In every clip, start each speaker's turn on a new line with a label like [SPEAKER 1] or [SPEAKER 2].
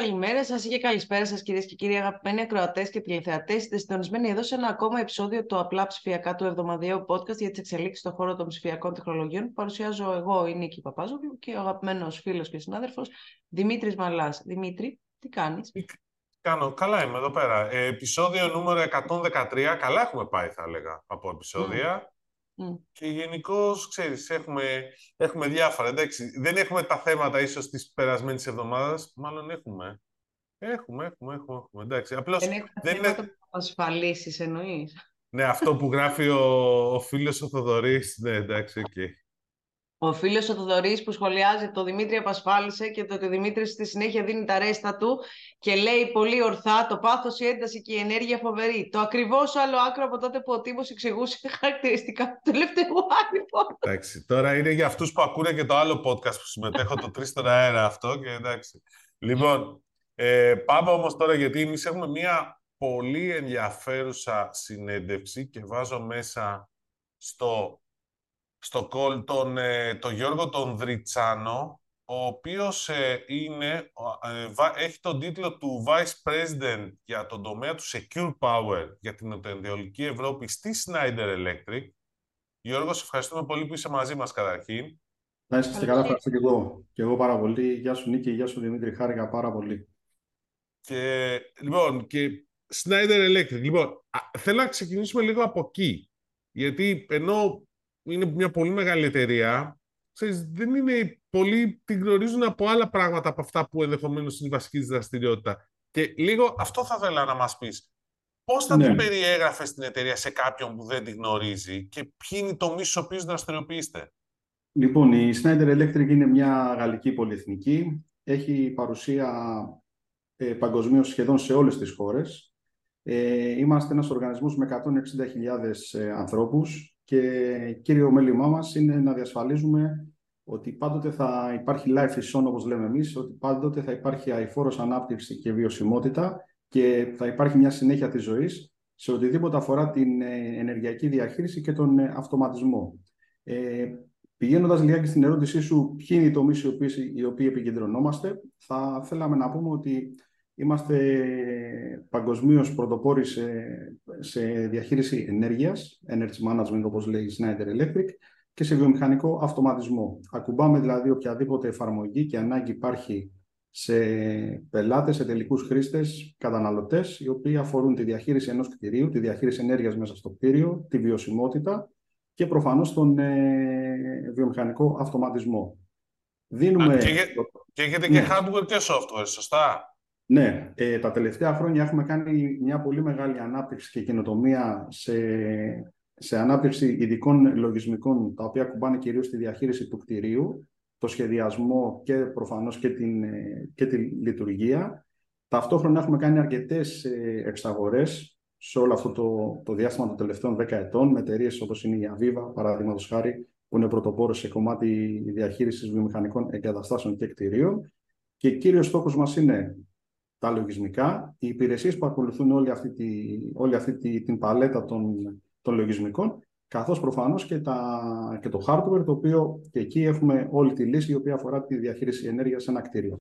[SPEAKER 1] Καλημέρα σας και καλησπέρα σας, κυρίες και κύριοι αγαπημένοι ακροατές και τηλεθεατές. Είστε συντονισμένοι εδώ σε ένα ακόμα επεισόδιο του Απλά Ψηφιακά του εβδομαδιαίου podcast για τις εξελίξεις στον χώρο των ψηφιακών τεχνολογιών που παρουσιάζω εγώ, η Νίκη Παπάζογλου και ο αγαπημένος φίλος και συνάδελφος Δημήτρης Μαλάς. Δημήτρη, τι κάνεις;
[SPEAKER 2] Κάνω. Καλά είμαι εδώ πέρα. Ε, επεισόδιο νούμερο 113. Καλά έχουμε πάει, θα έλεγα, από επεισόδια. Mm. Και γενικώ, ξέρεις, έχουμε, έχουμε διάφορα. Εντάξει, δεν έχουμε τα θέματα ίσως της περασμένης εβδομάδας. Μάλλον έχουμε. Έχουμε, έχουμε, έχουμε. έχουμε. Εντάξει,
[SPEAKER 1] απλώς, δεν έχουμε δεν θέματα είναι... ασφαλίσεις εννοείς.
[SPEAKER 2] Ναι, αυτό που γράφει ο, ο φίλος ο Θοδωρής. Ναι, εντάξει, OK. Okay.
[SPEAKER 1] Ο φίλος ο Θοδωρής που σχολιάζει το Δημήτρης απασφάλισε και το ότι ο Δημήτρης στη συνέχεια δίνει τα ρέστα του και λέει πολύ ορθά το πάθος, η ένταση και η ενέργεια φοβερή. Το ακριβώς άλλο άκρο από τότε που ο Τίμος εξηγούσε χαρακτηριστικά του τελευταίου άρθρου.
[SPEAKER 2] Εντάξει, τώρα είναι για αυτούς που ακούνε και το άλλο podcast που συμμετέχω, το τρεις στον αέρα αυτό και εντάξει. Λοιπόν, ε, πάμε όμως τώρα γιατί εμείς έχουμε μια πολύ ενδιαφέρουσα συνέντευξη και βάζω μέσα στο στο call τον, ε, τον Γιώργο τον Δριτσάνο, ο οποίος ε, είναι, ε, έχει τον τίτλο του Vice President για τον τομέα του Secure Power για την Νοτιοανατολική Ευρώπη στη Schneider Electric. Γιώργος, σε ευχαριστούμε πολύ που είσαι μαζί μας καταρχήν.
[SPEAKER 3] Να είστε καλά, ευχαριστώ και εγώ. Και εγώ πάρα πολύ. Γεια σου Νίκη, γεια σου Δημήτρη, χάρηκα πάρα πολύ.
[SPEAKER 2] Και, λοιπόν, και Schneider Electric. Λοιπόν, θέλω να ξεκινήσουμε λίγο από εκεί. Γιατί ενώ είναι μια πολύ μεγάλη εταιρεία, ξέρεις, δεν είναι πολλοί την γνωρίζουν από άλλα πράγματα από αυτά που ενδεχομένως είναι η βασική δραστηριότητα. Και λίγο αυτό θα ήθελα να μας πεις. Πώς θα ναι. την περιέγραφες την εταιρεία σε κάποιον που δεν την γνωρίζει και ποιοι είναι οι τομείς στους οποίους δραστηριοποιείστε;
[SPEAKER 3] Λοιπόν, η Schneider Electric είναι μια γαλλική πολυεθνική. Έχει παρουσία ε, παγκοσμίως σχεδόν σε όλες τις χώρες. Ε, είμαστε ένας οργανισμός με 160.000 ε, ανθρώπους και κύριο μέλημά μας είναι να διασφαλίζουμε ότι πάντοτε θα υπάρχει life is on, όπως λέμε εμείς, ότι πάντοτε θα υπάρχει αηφόρος ανάπτυξη και βιωσιμότητα και θα υπάρχει μια συνέχεια της ζωής σε οτιδήποτε αφορά την ε, ενεργειακή διαχείριση και τον ε, αυτοματισμό. Ε, Πηγαίνοντας λιγάκι στην ερώτησή σου, ποιοι είναι οι τομείς οι οποίοι, οι οποίοι επικεντρωνόμαστε, θα θέλαμε να πούμε ότι Είμαστε παγκοσμίως πρωτοπόροι σε, διαχείριση ενέργειας, energy management όπως λέει η Schneider Electric, και σε βιομηχανικό αυτοματισμό. Ακουμπάμε δηλαδή οποιαδήποτε εφαρμογή και ανάγκη υπάρχει σε πελάτες, σε τελικούς χρήστες, καταναλωτές, οι οποίοι αφορούν τη διαχείριση ενός κτηρίου, τη διαχείριση ενέργειας μέσα στο κτίριο, τη βιωσιμότητα και προφανώς τον ε, βιομηχανικό αυτοματισμό.
[SPEAKER 2] Δίνουμε... και, και έχετε και ναι. hardware και software, σωστά;
[SPEAKER 3] Ναι, ε, τα τελευταία χρόνια έχουμε κάνει μια πολύ μεγάλη ανάπτυξη και καινοτομία σε, σε ανάπτυξη ειδικών λογισμικών, τα οποία κουμπάνε κυρίως στη διαχείριση του κτηρίου, το σχεδιασμό και προφανώς και, την, ε, και τη λειτουργία. Ταυτόχρονα έχουμε κάνει αρκετές ε, εξαγορές σε όλο αυτό το, το διάστημα των τελευταίων 10 ετών με εταιρείες όπως είναι η Aviva, παραδείγματος χάρη, που είναι πρωτοπόρος σε κομμάτι διαχείρισης βιομηχανικών εγκαταστάσεων και κτηρίων. Και κύριος στόχος μας είναι τα λογισμικά, οι υπηρεσίες που ακολουθούν όλη αυτή, τη, όλη αυτή τη, την παλέτα των, των λογισμικών, καθώς προφανώς και, τα, και το hardware, το οποίο και εκεί έχουμε όλη τη λύση η οποία αφορά τη διαχείριση ενέργειας σε ένα κτίριο.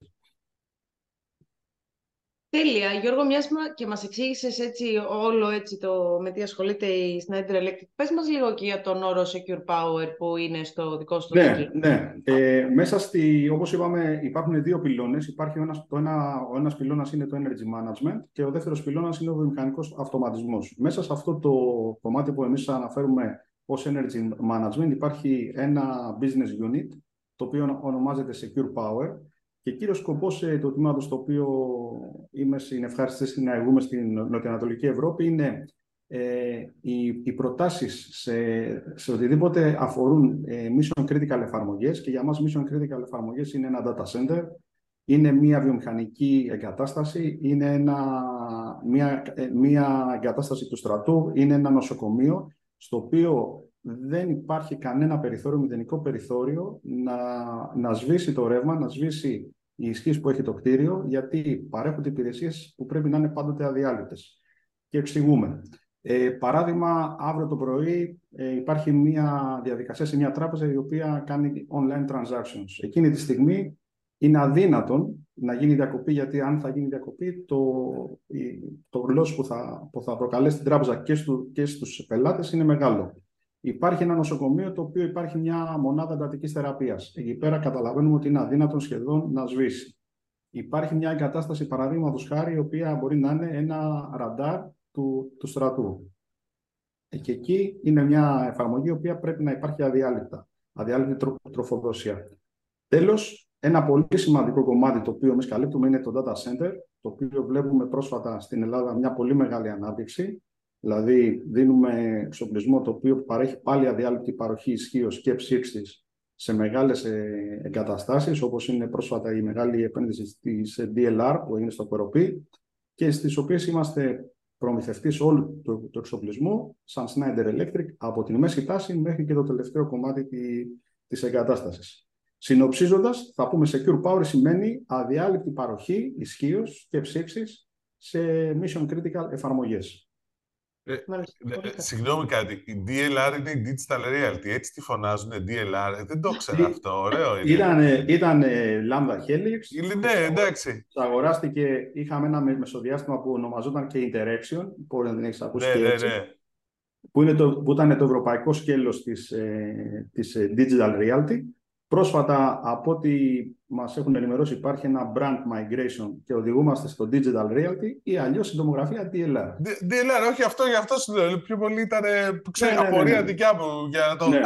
[SPEAKER 1] Τέλεια. Γιώργο, μια και μας εξήγησες έτσι όλο έτσι το με τι ασχολείται η Schneider Electric, πες μας λίγο και για τον όρο Secure Power που είναι στο δικό σου
[SPEAKER 3] Ναι, ναι. Ε, μέσα στη, όπως είπαμε, υπάρχουν δύο πυλώνες. Υπάρχει ένας, το ένα, ο ένας πυλώνας είναι το Energy Management και ο δεύτερος πυλώνας είναι ο βιομηχανικός αυτοματισμός. Μέσα σε αυτό το κομμάτι που εμείς αναφέρουμε ως Energy Management υπάρχει ένα business unit το οποίο ονομάζεται Secure Power και κύριος σκοπός ε, του τμήματο το οποίο είμαι συνευχάριστης να εργούμε στην Νοτιοανατολική Ευρώπη είναι ε, οι, οι προτάσεις σε, σε οτιδήποτε αφορούν ε, mission critical εφαρμογές. Και για μας, mission critical εφαρμογές είναι ένα data center, είναι μια βιομηχανική εγκατάσταση, είναι ένα, μια, ε, μια εγκατάσταση του στρατού, είναι ένα νοσοκομείο, στο οποίο δεν υπάρχει κανένα περιθώριο, μηδενικό περιθώριο να, να σβήσει το ρεύμα, να σβήσει η ισχύ που έχει το κτίριο, γιατί παρέχονται υπηρεσίες που πρέπει να είναι πάντοτε αδιάλειπτες. Και εξηγούμε. Ε, παράδειγμα, αύριο το πρωί ε, υπάρχει μια διαδικασία σε μια τράπεζα η οποία κάνει online transactions. Εκείνη τη στιγμή είναι αδύνατον να γίνει διακοπή, γιατί αν θα γίνει διακοπή, το, το γλώσσο που θα, που θα προκαλέσει την τράπεζα και, στου, και στους πελάτες είναι μεγάλο. Υπάρχει ένα νοσοκομείο το οποίο υπάρχει μια μονάδα εντατικής θεραπείας. Εκεί πέρα καταλαβαίνουμε ότι είναι αδύνατο σχεδόν να σβήσει. Υπάρχει μια εγκατάσταση παραδείγματος χάρη, η οποία μπορεί να είναι ένα ραντάρ του, του στρατού. Ε, και εκεί είναι μια εφαρμογή η οποία πρέπει να υπάρχει αδιάλειπτα. Αδιάλειπτη τροφοδοσία. Τέλος, ένα πολύ σημαντικό κομμάτι το οποίο εμείς καλύπτουμε είναι το data center, το οποίο βλέπουμε πρόσφατα στην Ελλάδα μια πολύ μεγάλη ανάπτυξη. Δηλαδή, δίνουμε εξοπλισμό το οποίο παρέχει πάλι αδιάλειπτη παροχή ισχύως και ψήξης σε μεγάλες ε, εγκαταστάσεις, όπως είναι πρόσφατα η μεγάλη επένδυση της DLR που έγινε στο Κοροπή και στις οποίες είμαστε προμηθευτής όλου του, του εξοπλισμού, σαν Schneider Electric, από την μέση τάση μέχρι και το τελευταίο κομμάτι της εγκατάστασης. Συνοψίζοντας, θα πούμε Secure Power σημαίνει αδιάλειπτη παροχή ισχύως και ψήξης σε mission critical εφαρμογές.
[SPEAKER 2] Ε, ε, συγγνώμη κάτι, η DLR είναι η Digital Reality, έτσι τη φωνάζουν DLR, ε, δεν το ξέρω αυτό, ωραίο είναι.
[SPEAKER 3] Ήταν, ήταν Lambda Helix.
[SPEAKER 2] Ναι, εντάξει.
[SPEAKER 3] Αγοράστηκε, είχαμε ένα μεσοδιάστημα που ονομαζόταν και Interaction, μπορεί να την έχεις ακούσει
[SPEAKER 2] ναι, ναι, έτσι, ναι.
[SPEAKER 3] Που, είναι το, που ήταν το ευρωπαϊκό σκέλος της, ε, της Digital Reality Πρόσφατα, από ό,τι μας έχουν ενημερώσει, υπάρχει ένα brand migration και οδηγούμαστε στο digital reality ή αλλιώς στην τομογραφία DLR.
[SPEAKER 2] DLR, όχι αυτό, για αυτό σου Πιο πολύ ήταν ξέρω, ναι, ναι, ναι, απορία ναι, δικιά μου. Για να, το... Ναι.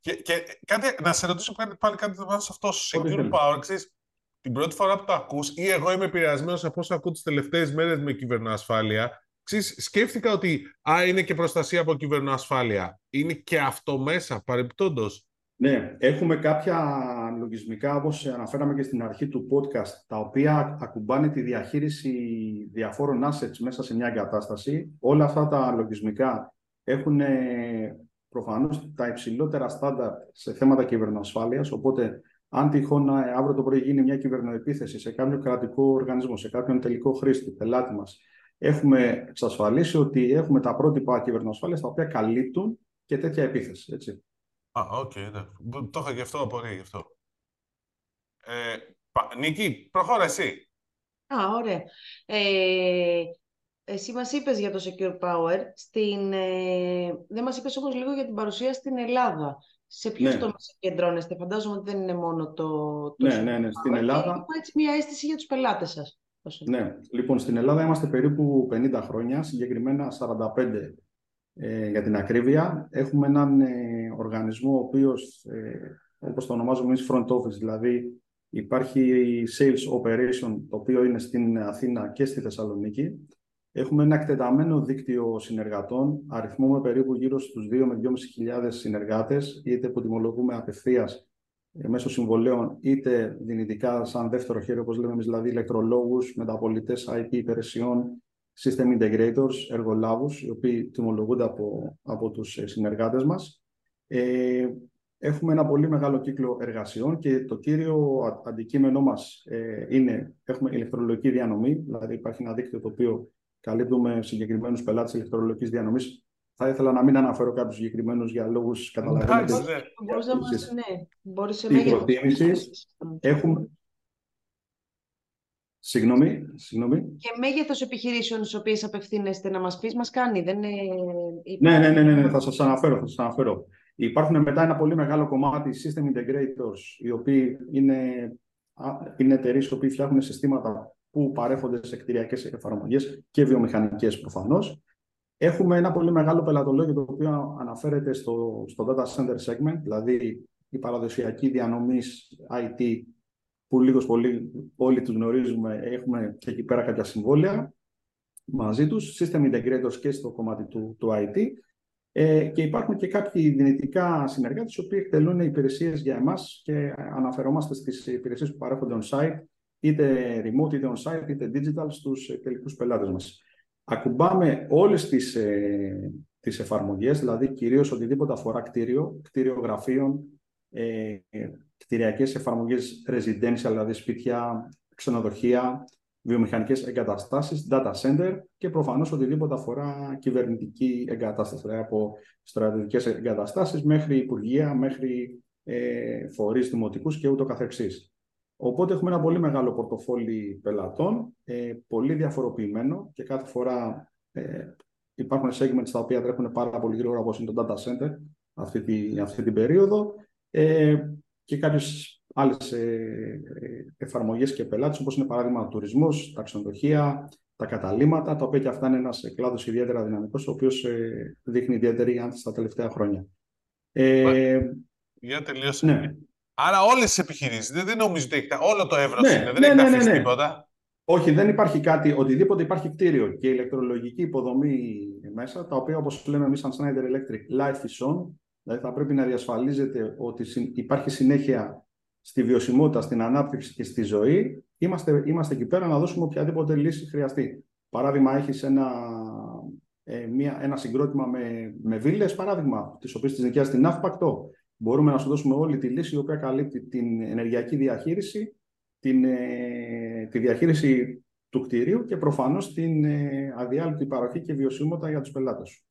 [SPEAKER 2] και, και κάτι, να σε ρωτήσω πάλι κάτι το σε αυτό. Secure Power, ξέρεις, την πρώτη φορά που το ακούς ή εγώ είμαι επηρεασμένος από όσο ακούω τις τελευταίες μέρες με κυβερνοασφάλεια, ξέρεις, σκέφτηκα ότι α, είναι και προστασία από κυβερνοασφάλεια. Είναι και αυτό μέσα, παρεμπιπτόντως.
[SPEAKER 3] Ναι, έχουμε κάποια λογισμικά, όπως αναφέραμε και στην αρχή του podcast, τα οποία ακουμπάνε τη διαχείριση διαφόρων assets μέσα σε μια εγκατάσταση. Όλα αυτά τα λογισμικά έχουν ε, προφανώς τα υψηλότερα στάνταρ σε θέματα κυβερνοασφάλειας, οπότε αν τυχόν ε, αύριο το πρωί γίνει μια κυβερνοεπίθεση σε κάποιο κρατικό οργανισμό, σε κάποιον τελικό χρήστη, πελάτη μας, έχουμε εξασφαλίσει ότι έχουμε τα πρότυπα κυβερνοασφάλειας τα οποία καλύπτουν και τέτοια επίθεση. Έτσι.
[SPEAKER 2] Α, OK, okay, Το είχα και αυτό απορία γι' αυτό. Ε, Νίκη, προχώρα εσύ.
[SPEAKER 1] Α, ωραία. Ε, εσύ μας είπες για το Secure Power. Στην, ε, δεν μας είπες όμως λίγο για την παρουσία στην Ελλάδα. Σε ποιους ναι. τομείς κεντρώνεστε. Φαντάζομαι ότι δεν είναι μόνο το... το
[SPEAKER 3] ναι, ναι, ναι. Στην Ελλάδα... Έχω
[SPEAKER 1] έτσι μια αίσθηση για τους πελάτες σας.
[SPEAKER 3] Ναι. Λοιπόν, στην Ελλάδα είμαστε περίπου 50 χρόνια, συγκεκριμένα 45 ε, για την ακρίβεια. Έχουμε έναν ε, οργανισμό ο οποίος, ε, όπως το ονομάζουμε εμείς, front office, δηλαδή υπάρχει sales operation, το οποίο είναι στην Αθήνα και στη Θεσσαλονίκη. Έχουμε ένα εκτεταμένο δίκτυο συνεργατών, αριθμούμε περίπου γύρω στους 2 με 2.500 συνεργάτες, είτε που τιμολογούμε απευθείας ε, μέσω συμβολέων, είτε δυνητικά σαν δεύτερο χέρι, όπως λέμε εμείς, δηλαδή ηλεκτρολόγους, μεταπολιτές IP υπηρεσιών, system integrators, εργολάβους, οι οποίοι τιμολογούνται από, από τους ε, συνεργάτες μας. Ε, έχουμε ένα πολύ μεγάλο κύκλο εργασιών και το κύριο αντικείμενό μας ε, είναι, έχουμε ηλεκτρολογική διανομή, δηλαδή υπάρχει ένα δίκτυο το οποίο καλύπτουμε συγκεκριμένους πελάτες ηλεκτρολογικής διανομής. Θα ήθελα να μην αναφέρω κάποιους συγκεκριμένους για λόγους καταλαβαίνετε.
[SPEAKER 1] Ναι.
[SPEAKER 3] Έχουμε, Συγγνώμη, συγγνώμη.
[SPEAKER 1] Και μέγεθος επιχειρήσεων στις οποίες απευθύνεστε να μας πεις, μας κάνει, δεν είναι...
[SPEAKER 3] Ναι, ναι, ναι, ναι, ναι, θα σας αναφέρω, θα σας αναφέρω. Υπάρχουν μετά ένα πολύ μεγάλο κομμάτι system integrators, οι οποίοι είναι, είναι εταιρείες οι οποίοι φτιάχνουν συστήματα που παρέχονται σε κτηριακές εφαρμογές και βιομηχανικές προφανώς. Έχουμε ένα πολύ μεγάλο πελατολόγιο το οποίο αναφέρεται στο, στο data center segment, δηλαδή η παραδοσιακή διανομή IT που λίγος πολύ όλοι τους γνωρίζουμε, έχουμε και εκεί πέρα κάποια συμβόλαια μαζί τους, system integrators και στο κομμάτι του, του IT. Ε, και υπάρχουν και κάποιοι δυνητικά συνεργάτες, οι οποίοι εκτελούν υπηρεσίες για εμάς και αναφερόμαστε στις υπηρεσίες που παρέχονται on-site, είτε remote, είτε on-site, είτε digital στους τελικούς πελάτες μας. Ακουμπάμε όλες τις, ε, τις εφαρμογές, δηλαδή κυρίως οτιδήποτε αφορά κτίριο, κτίριο γραφείων, ε, κτηριακές εφαρμογές residential, δηλαδή σπίτια, ξενοδοχεία, βιομηχανικές εγκαταστάσεις, data center και προφανώς οτιδήποτε αφορά κυβερνητική εγκατάσταση, δηλαδή από στρατιωτικές εγκαταστάσεις μέχρι υπουργεία, μέχρι ε, φορείς δημοτικούς και ούτω καθεξής. Οπότε έχουμε ένα πολύ μεγάλο πορτοφόλι πελατών, ε, πολύ διαφοροποιημένο και κάθε φορά ε, υπάρχουν segments τα οποία τρέχουν πάρα πολύ γρήγορα όπως είναι το data center αυτή, τη, αυτή την περίοδο ε, και κάποιες άλλες ε, εφαρμογές και πελάτες όπως είναι παράδειγμα ο τουρισμός, τα ξενοδοχεία, τα καταλήμματα, τα οποία και αυτά είναι ένας κλάδος ιδιαίτερα δυναμικός, ο οποίος ε, δείχνει ιδιαίτερη άνθηση τα τελευταία χρόνια.
[SPEAKER 2] Ε, Για τελείωσε. Ναι. Άρα όλες τις επιχειρήσεις. Δεν, δεν νομίζω ότι έχετε. Όλο το εύρος ναι, είναι. Δεν ναι, έχετε ναι, ναι, τίποτα;
[SPEAKER 3] Όχι, δεν υπάρχει κάτι. Οτιδήποτε υπάρχει κτίριο και ηλεκτρολογική υποδομή μέσα, τα οποία όπως λέμε εμείς, σαν Schneider Electric, life is on. Δηλαδή θα πρέπει να διασφαλίζεται ότι υπάρχει συνέχεια στη βιωσιμότητα, στην ανάπτυξη και στη ζωή. Είμαστε, είμαστε εκεί πέρα να δώσουμε οποιαδήποτε λύση χρειαστεί. Παράδειγμα, έχεις ένα, ε, ένα συγκρότημα με, με βίλες, παράδειγμα, τις οποίες τις νοικιάζεις την Αύπακτο μπορούμε να σου δώσουμε όλη τη λύση η οποία καλύπτει την ενεργειακή διαχείριση, την, ε, τη διαχείριση του κτηρίου και προφανώς την ε, αδιάλειπτη παροχή και βιωσιμότητα για τους πελάτες σου.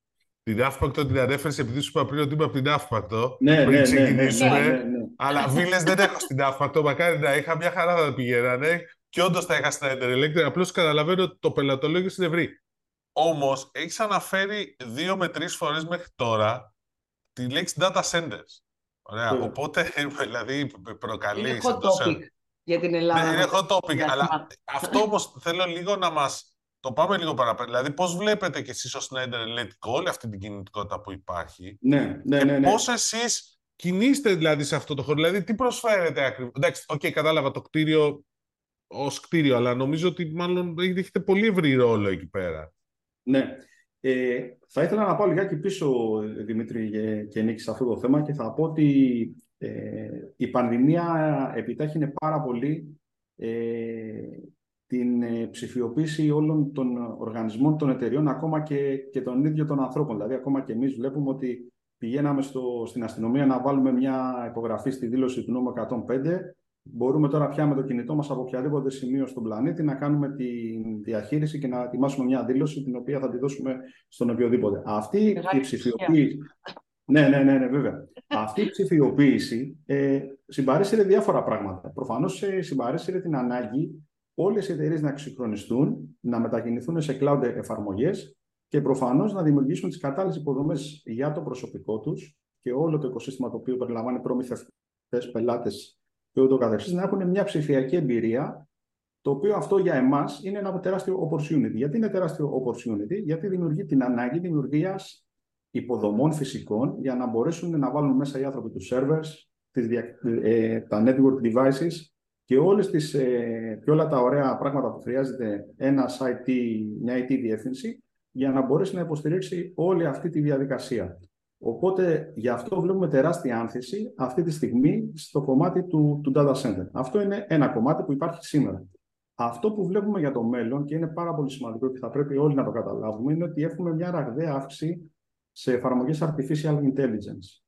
[SPEAKER 2] Την Αύπακτο την ανέφερες επειδή σου είπα πριν ότι είμαι από την Αύπακτο.
[SPEAKER 3] Ναι, πριν ναι, ναι, ξεκινήσουμε. Ναι, ναι, ναι,
[SPEAKER 2] Αλλά βίλες δεν έχω στην Αύπακτο. Μακάρι να είχα μια χαρά θα πηγαίνανε. Και όντως τα είχα στην Electric. Απλώς καταλαβαίνω ότι το πελατολόγιο είναι ευρύ. Όμως έχεις αναφέρει δύο με τρεις φορές μέχρι τώρα τη λέξη data centers. Ωραία. Yeah. Οπότε, δηλαδή, προκαλείς...
[SPEAKER 1] Είναι hot topic για την Ελλάδα.
[SPEAKER 2] Ναι, είναι hot topic, αλλά αυτό όμως θέλω λίγο να μας το πάμε λίγο παραπέρα. Δηλαδή, πώς βλέπετε κι εσείς ως Schneider Electric όλη αυτή την κινητικότητα που υπάρχει.
[SPEAKER 3] Ναι, ναι, ναι. ναι.
[SPEAKER 2] Πώς εσείς κινείστε δηλαδή σε αυτό το χώρο, δηλαδή τι προσφέρετε ακριβώς. Εντάξει, OK, okay, κατάλαβα το κτίριο ως κτίριο, αλλά νομίζω ότι μάλλον έχετε πολύ ευρύ ρόλο εκεί πέρα.
[SPEAKER 3] Ναι. Ε, θα ήθελα να πάω λιγάκι πίσω, Δημήτρη και Νίκη, σε αυτό το θέμα και θα πω ότι ε, η πανδημία επιτάχυνε πάρα πολύ ε, την ε, ψηφιοποίηση όλων των οργανισμών, των εταιριών, ακόμα και, και των ίδιων των ανθρώπων. Δηλαδή, ακόμα και εμείς βλέπουμε ότι πηγαίναμε στο, στην αστυνομία να βάλουμε μια υπογραφή στη δήλωση του νόμου 105 Μπορούμε τώρα πια με το κινητό μας από οποιαδήποτε σημείο στον πλανήτη να κάνουμε τη διαχείριση και να ετοιμάσουμε μια δήλωση την οποία θα τη δώσουμε στον οποιοδήποτε. Αυτή η ψηφιοποίηση... Ναι, ναι, ναι, ναι, βέβαια. Αυτή η ψηφιοποίηση ε, συμπαρέσυρε διάφορα πράγματα. Προφανώς ε, συμπαρέσυρε την ανάγκη όλες οι εταιρείες να εξυγχρονιστούν, να μετακινηθούν σε cloud εφαρμογές και προφανώς να δημιουργήσουν τις κατάλληλες υποδομές για το προσωπικό τους και όλο το οικοσύστημα το οποίο περιλαμβάνει προμηθευτές, πελάτες και ούτω καθεξής, να έχουν μια ψηφιακή εμπειρία, το οποίο αυτό για εμάς είναι ένα τεράστιο opportunity. Γιατί είναι τεράστιο opportunity, γιατί δημιουργεί την ανάγκη δημιουργίας υποδομών φυσικών για να μπορέσουν να βάλουν μέσα οι άνθρωποι τους servers, τις, ε, τα network devices και, όλες τις, ε, και όλα τα ωραία πράγματα που χρειάζεται ένα IT, μια IT διεύθυνση για να μπορέσει να υποστηρίξει όλη αυτή τη διαδικασία. Οπότε γι' αυτό βλέπουμε τεράστια άνθηση αυτή τη στιγμή στο κομμάτι του, του data center. Αυτό είναι ένα κομμάτι που υπάρχει σήμερα. Αυτό που βλέπουμε για το μέλλον και είναι πάρα πολύ σημαντικό και θα πρέπει όλοι να το καταλάβουμε είναι ότι έχουμε μια ραγδαία αύξηση σε εφαρμογές artificial intelligence.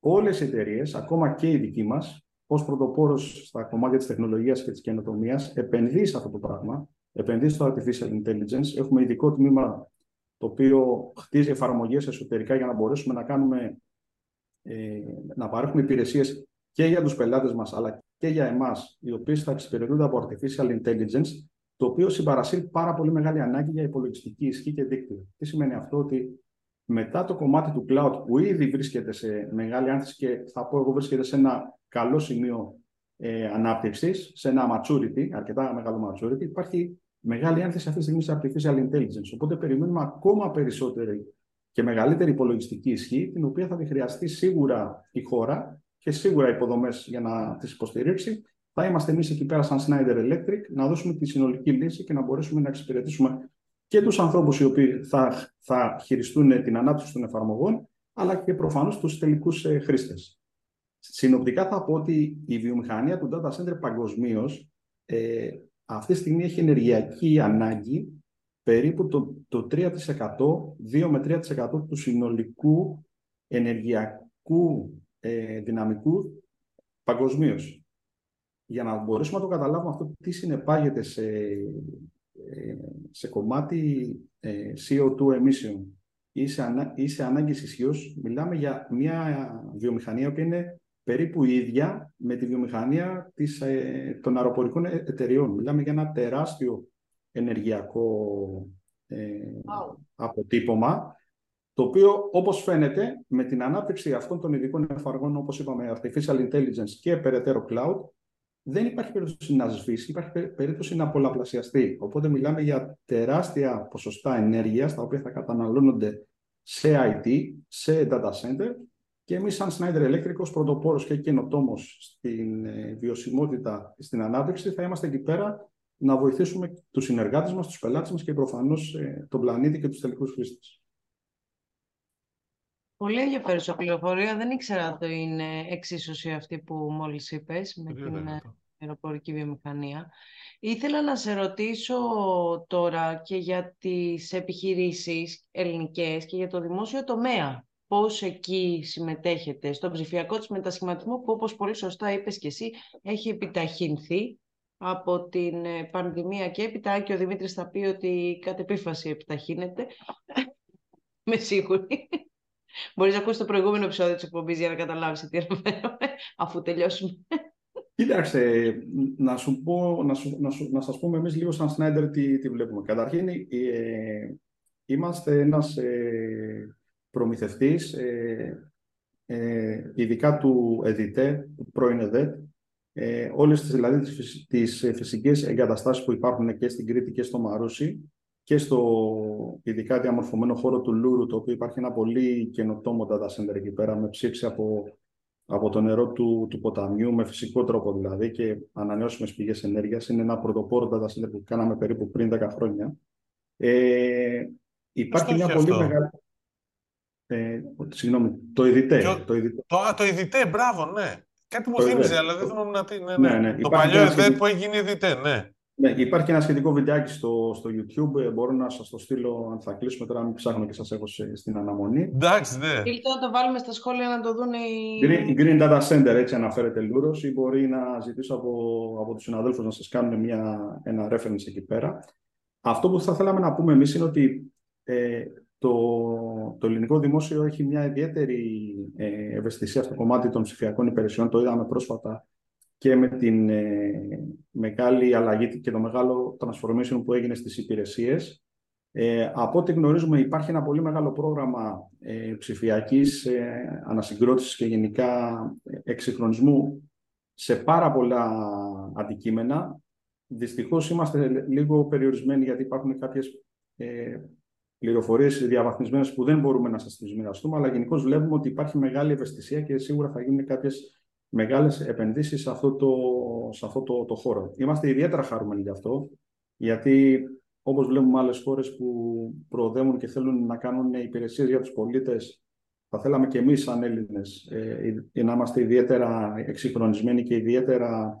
[SPEAKER 3] Όλες οι εταιρείες, ακόμα και η δική μας, ως πρωτοπόρος στα κομμάτια της τεχνολογίας και της καινοτομίας, επενδύει σε αυτό το πράγμα, επενδύει στο artificial intelligence. Έχουμε ειδικό τμήμα το οποίο χτίζει εφαρμογές εσωτερικά για να μπορέσουμε να κάνουμε, ε, να παρέχουμε υπηρεσίες και για τους πελάτες μας, αλλά και για εμάς, οι οποίες θα εξυπηρετούνται από Artificial Intelligence, το οποίο συμπαρασύρει πάρα πολύ μεγάλη ανάγκη για υπολογιστική ισχύ και δίκτυο. Τι σημαίνει αυτό, ότι μετά το κομμάτι του cloud που ήδη βρίσκεται σε μεγάλη άνθηση και θα πω εγώ βρίσκεται σε ένα καλό σημείο ε, ανάπτυξης, σε ένα maturity, αρκετά μεγάλο maturity, υπάρχει μεγάλη ένθεση αυτή τη στιγμή σε artificial intelligence. Οπότε περιμένουμε ακόμα περισσότερη και μεγαλύτερη υπολογιστική ισχύ, την οποία θα τη χρειαστεί σίγουρα η χώρα και σίγουρα υποδομές για να τις υποστηρίξει. Θα είμαστε εμείς εκεί πέρα, σαν Schneider Electric, να δώσουμε τη συνολική λύση και να μπορέσουμε να εξυπηρετήσουμε και τους ανθρώπους οι οποίοι θα, θα χειριστούν την ανάπτυξη των εφαρμογών, αλλά και προφανώς τους τελικούς ε, χρήστες. Συνοπτικά θα πω ότι η βιομηχανία του data center παγκοσμίως ε, αυτή τη στιγμή έχει ενεργειακή ανάγκη περίπου το, το 3%, 2 με 3% του συνολικού ενεργειακού ε, δυναμικού παγκοσμίως. Για να μπορέσουμε να το καταλάβουμε αυτό τι συνεπάγεται σε, ε, σε κομμάτι ε, CO2 emission ή σε, ανά, ή σε ανάγκες ισχύως, μιλάμε για μια βιομηχανία που είναι περίπου ίδια με τη βιομηχανία της, ε, των αεροπορικών εταιριών. Μιλάμε για ένα τεράστιο ενεργειακό ε, αποτύπωμα, το οποίο, όπως φαίνεται, με την ανάπτυξη αυτών των ειδικών εφαρμογών, όπως είπαμε, artificial intelligence και περαιτέρω cloud, δεν υπάρχει περίπτωση να σβήσει, υπάρχει περίπτωση να πολλαπλασιαστεί. Οπότε μιλάμε για τεράστια ποσοστά ενέργειας, τα οποία θα καταναλώνονται σε IT, σε data center και εμείς σαν Schneider Electric ως πρωτοπόρος και καινοτόμος στην ε, βιωσιμότητα, στην ανάπτυξη, θα είμαστε εκεί πέρα να βοηθήσουμε τους συνεργάτες μας, τους πελάτες μας και προφανώς ε, τον πλανήτη και τους τελικούς χρήστες.
[SPEAKER 1] Πολύ ενδιαφέρουσα πληροφορία. Δεν ήξερα ότι είναι εξίσωση αυτή που μόλις είπες με την ε, αεροπορική βιομηχανία. Ήθελα να σε ρωτήσω τώρα και για τις επιχειρήσεις ελληνικές και για το δημόσιο τομέα. Πώς εκεί συμμετέχετε στον ψηφιακό της μετασχηματισμό που όπως πολύ σωστά είπες και εσύ έχει επιταχυνθεί από την ε, πανδημία και έπειτα και ο Δημήτρης θα πει ότι κατ' επίφαση επιταχύνεται. Με σίγουρη. Μπορείς να ακούσεις το προηγούμενο επεισόδιο της εκπομπής για να καταλάβεις τι αναφέρομαι, αφού τελειώσουμε.
[SPEAKER 3] Κοίταξε, να, σου πω, να, σου, να, σου, να σας πούμε εμείς λίγο σαν Σνάιντερ τι, τι βλέπουμε. Καταρχήν, ε, είμαστε ένας ε, προμηθευτής, ε, ε, ειδικά του ΕΔΙΤΕ, του πρώην ΕΔΕΤ, ε, όλες τις, δηλαδή, τις, τις φυσικές εγκαταστάσεις που υπάρχουν και στην Κρήτη και στο Μαρούσι και στο ειδικά διαμορφωμένο χώρο του Λούρου, το οποίο υπάρχει ένα πολύ καινοτόμο data center εκεί πέρα, με ψήξη από, από το νερό του, του ποταμιού, με φυσικό τρόπο δηλαδή και ανανεώσιμες πηγές ενέργειας. Είναι ένα πρωτοπόρο data center που κάναμε περίπου πριν 10 χρόνια. Ε, υπάρχει μια πολύ μεγάλη... Ε, συγγνώμη, το ΕΔΙΤΕ.
[SPEAKER 2] Το, ΕΔΙΤΕ. Το, το ΕΔΙΤΕ, μπράβο, ναι. Κάτι μου θύμιζε, αλλά δεν θυμάμαι να τι. Ναι, ναι. ναι, ναι. Το παλιό ΕΔΕ που έγινε ΕΔΙΤΕ, ναι.
[SPEAKER 3] Ναι, υπάρχει ένα σχετικό βιντεάκι στο, στο YouTube. Ε, μπορώ να σας το στείλω αν θα κλείσουμε τώρα, μην ψάχνω και σας έχω στην αναμονή.
[SPEAKER 2] Εντάξει, ναι.
[SPEAKER 1] Ή να το βάλουμε στα σχόλια να το δουν οι.
[SPEAKER 3] Green, Green Data Center, έτσι αναφέρεται Λούρος, ή μπορεί να ζητήσω από, από τους συναδέλφους να σας κάνουν μια, ένα reference εκεί πέρα. Αυτό που θα θέλαμε να πούμε εμείς είναι ότι ε, το, το ελληνικό δημόσιο έχει μια ιδιαίτερη ε, ευαισθησία στο κομμάτι των ψηφιακών υπηρεσιών. Το είδαμε πρόσφατα και με την ε, μεγάλη αλλαγή και το μεγάλο transformation που έγινε στις υπηρεσίες. Ε, από ό,τι γνωρίζουμε υπάρχει ένα πολύ μεγάλο πρόγραμμα ε, ψηφιακής ε, ανασυγκρότησης και γενικά εξυγχρονισμού σε πάρα πολλά αντικείμενα. Δυστυχώς είμαστε λίγο περιορισμένοι γιατί υπάρχουν κάποιες ε, πληροφορίες διαβαθμισμένες που δεν μπορούμε να σας τις μοιραστούμε, αλλά γενικώς βλέπουμε ότι υπάρχει μεγάλη ευαισθησία και σίγουρα θα γίνουν κάποιες μεγάλες επενδύσεις σε αυτό, το, σε αυτό το, το χώρο. Είμαστε ιδιαίτερα χαρούμενοι γι' αυτό, γιατί όπως βλέπουμε άλλες χώρες που προοδεύουν και θέλουν να κάνουν υπηρεσίες για τους πολίτες, θα θέλαμε και εμείς σαν Έλληνες ε, να είμαστε ιδιαίτερα εξυγχρονισμένοι και ιδιαίτερα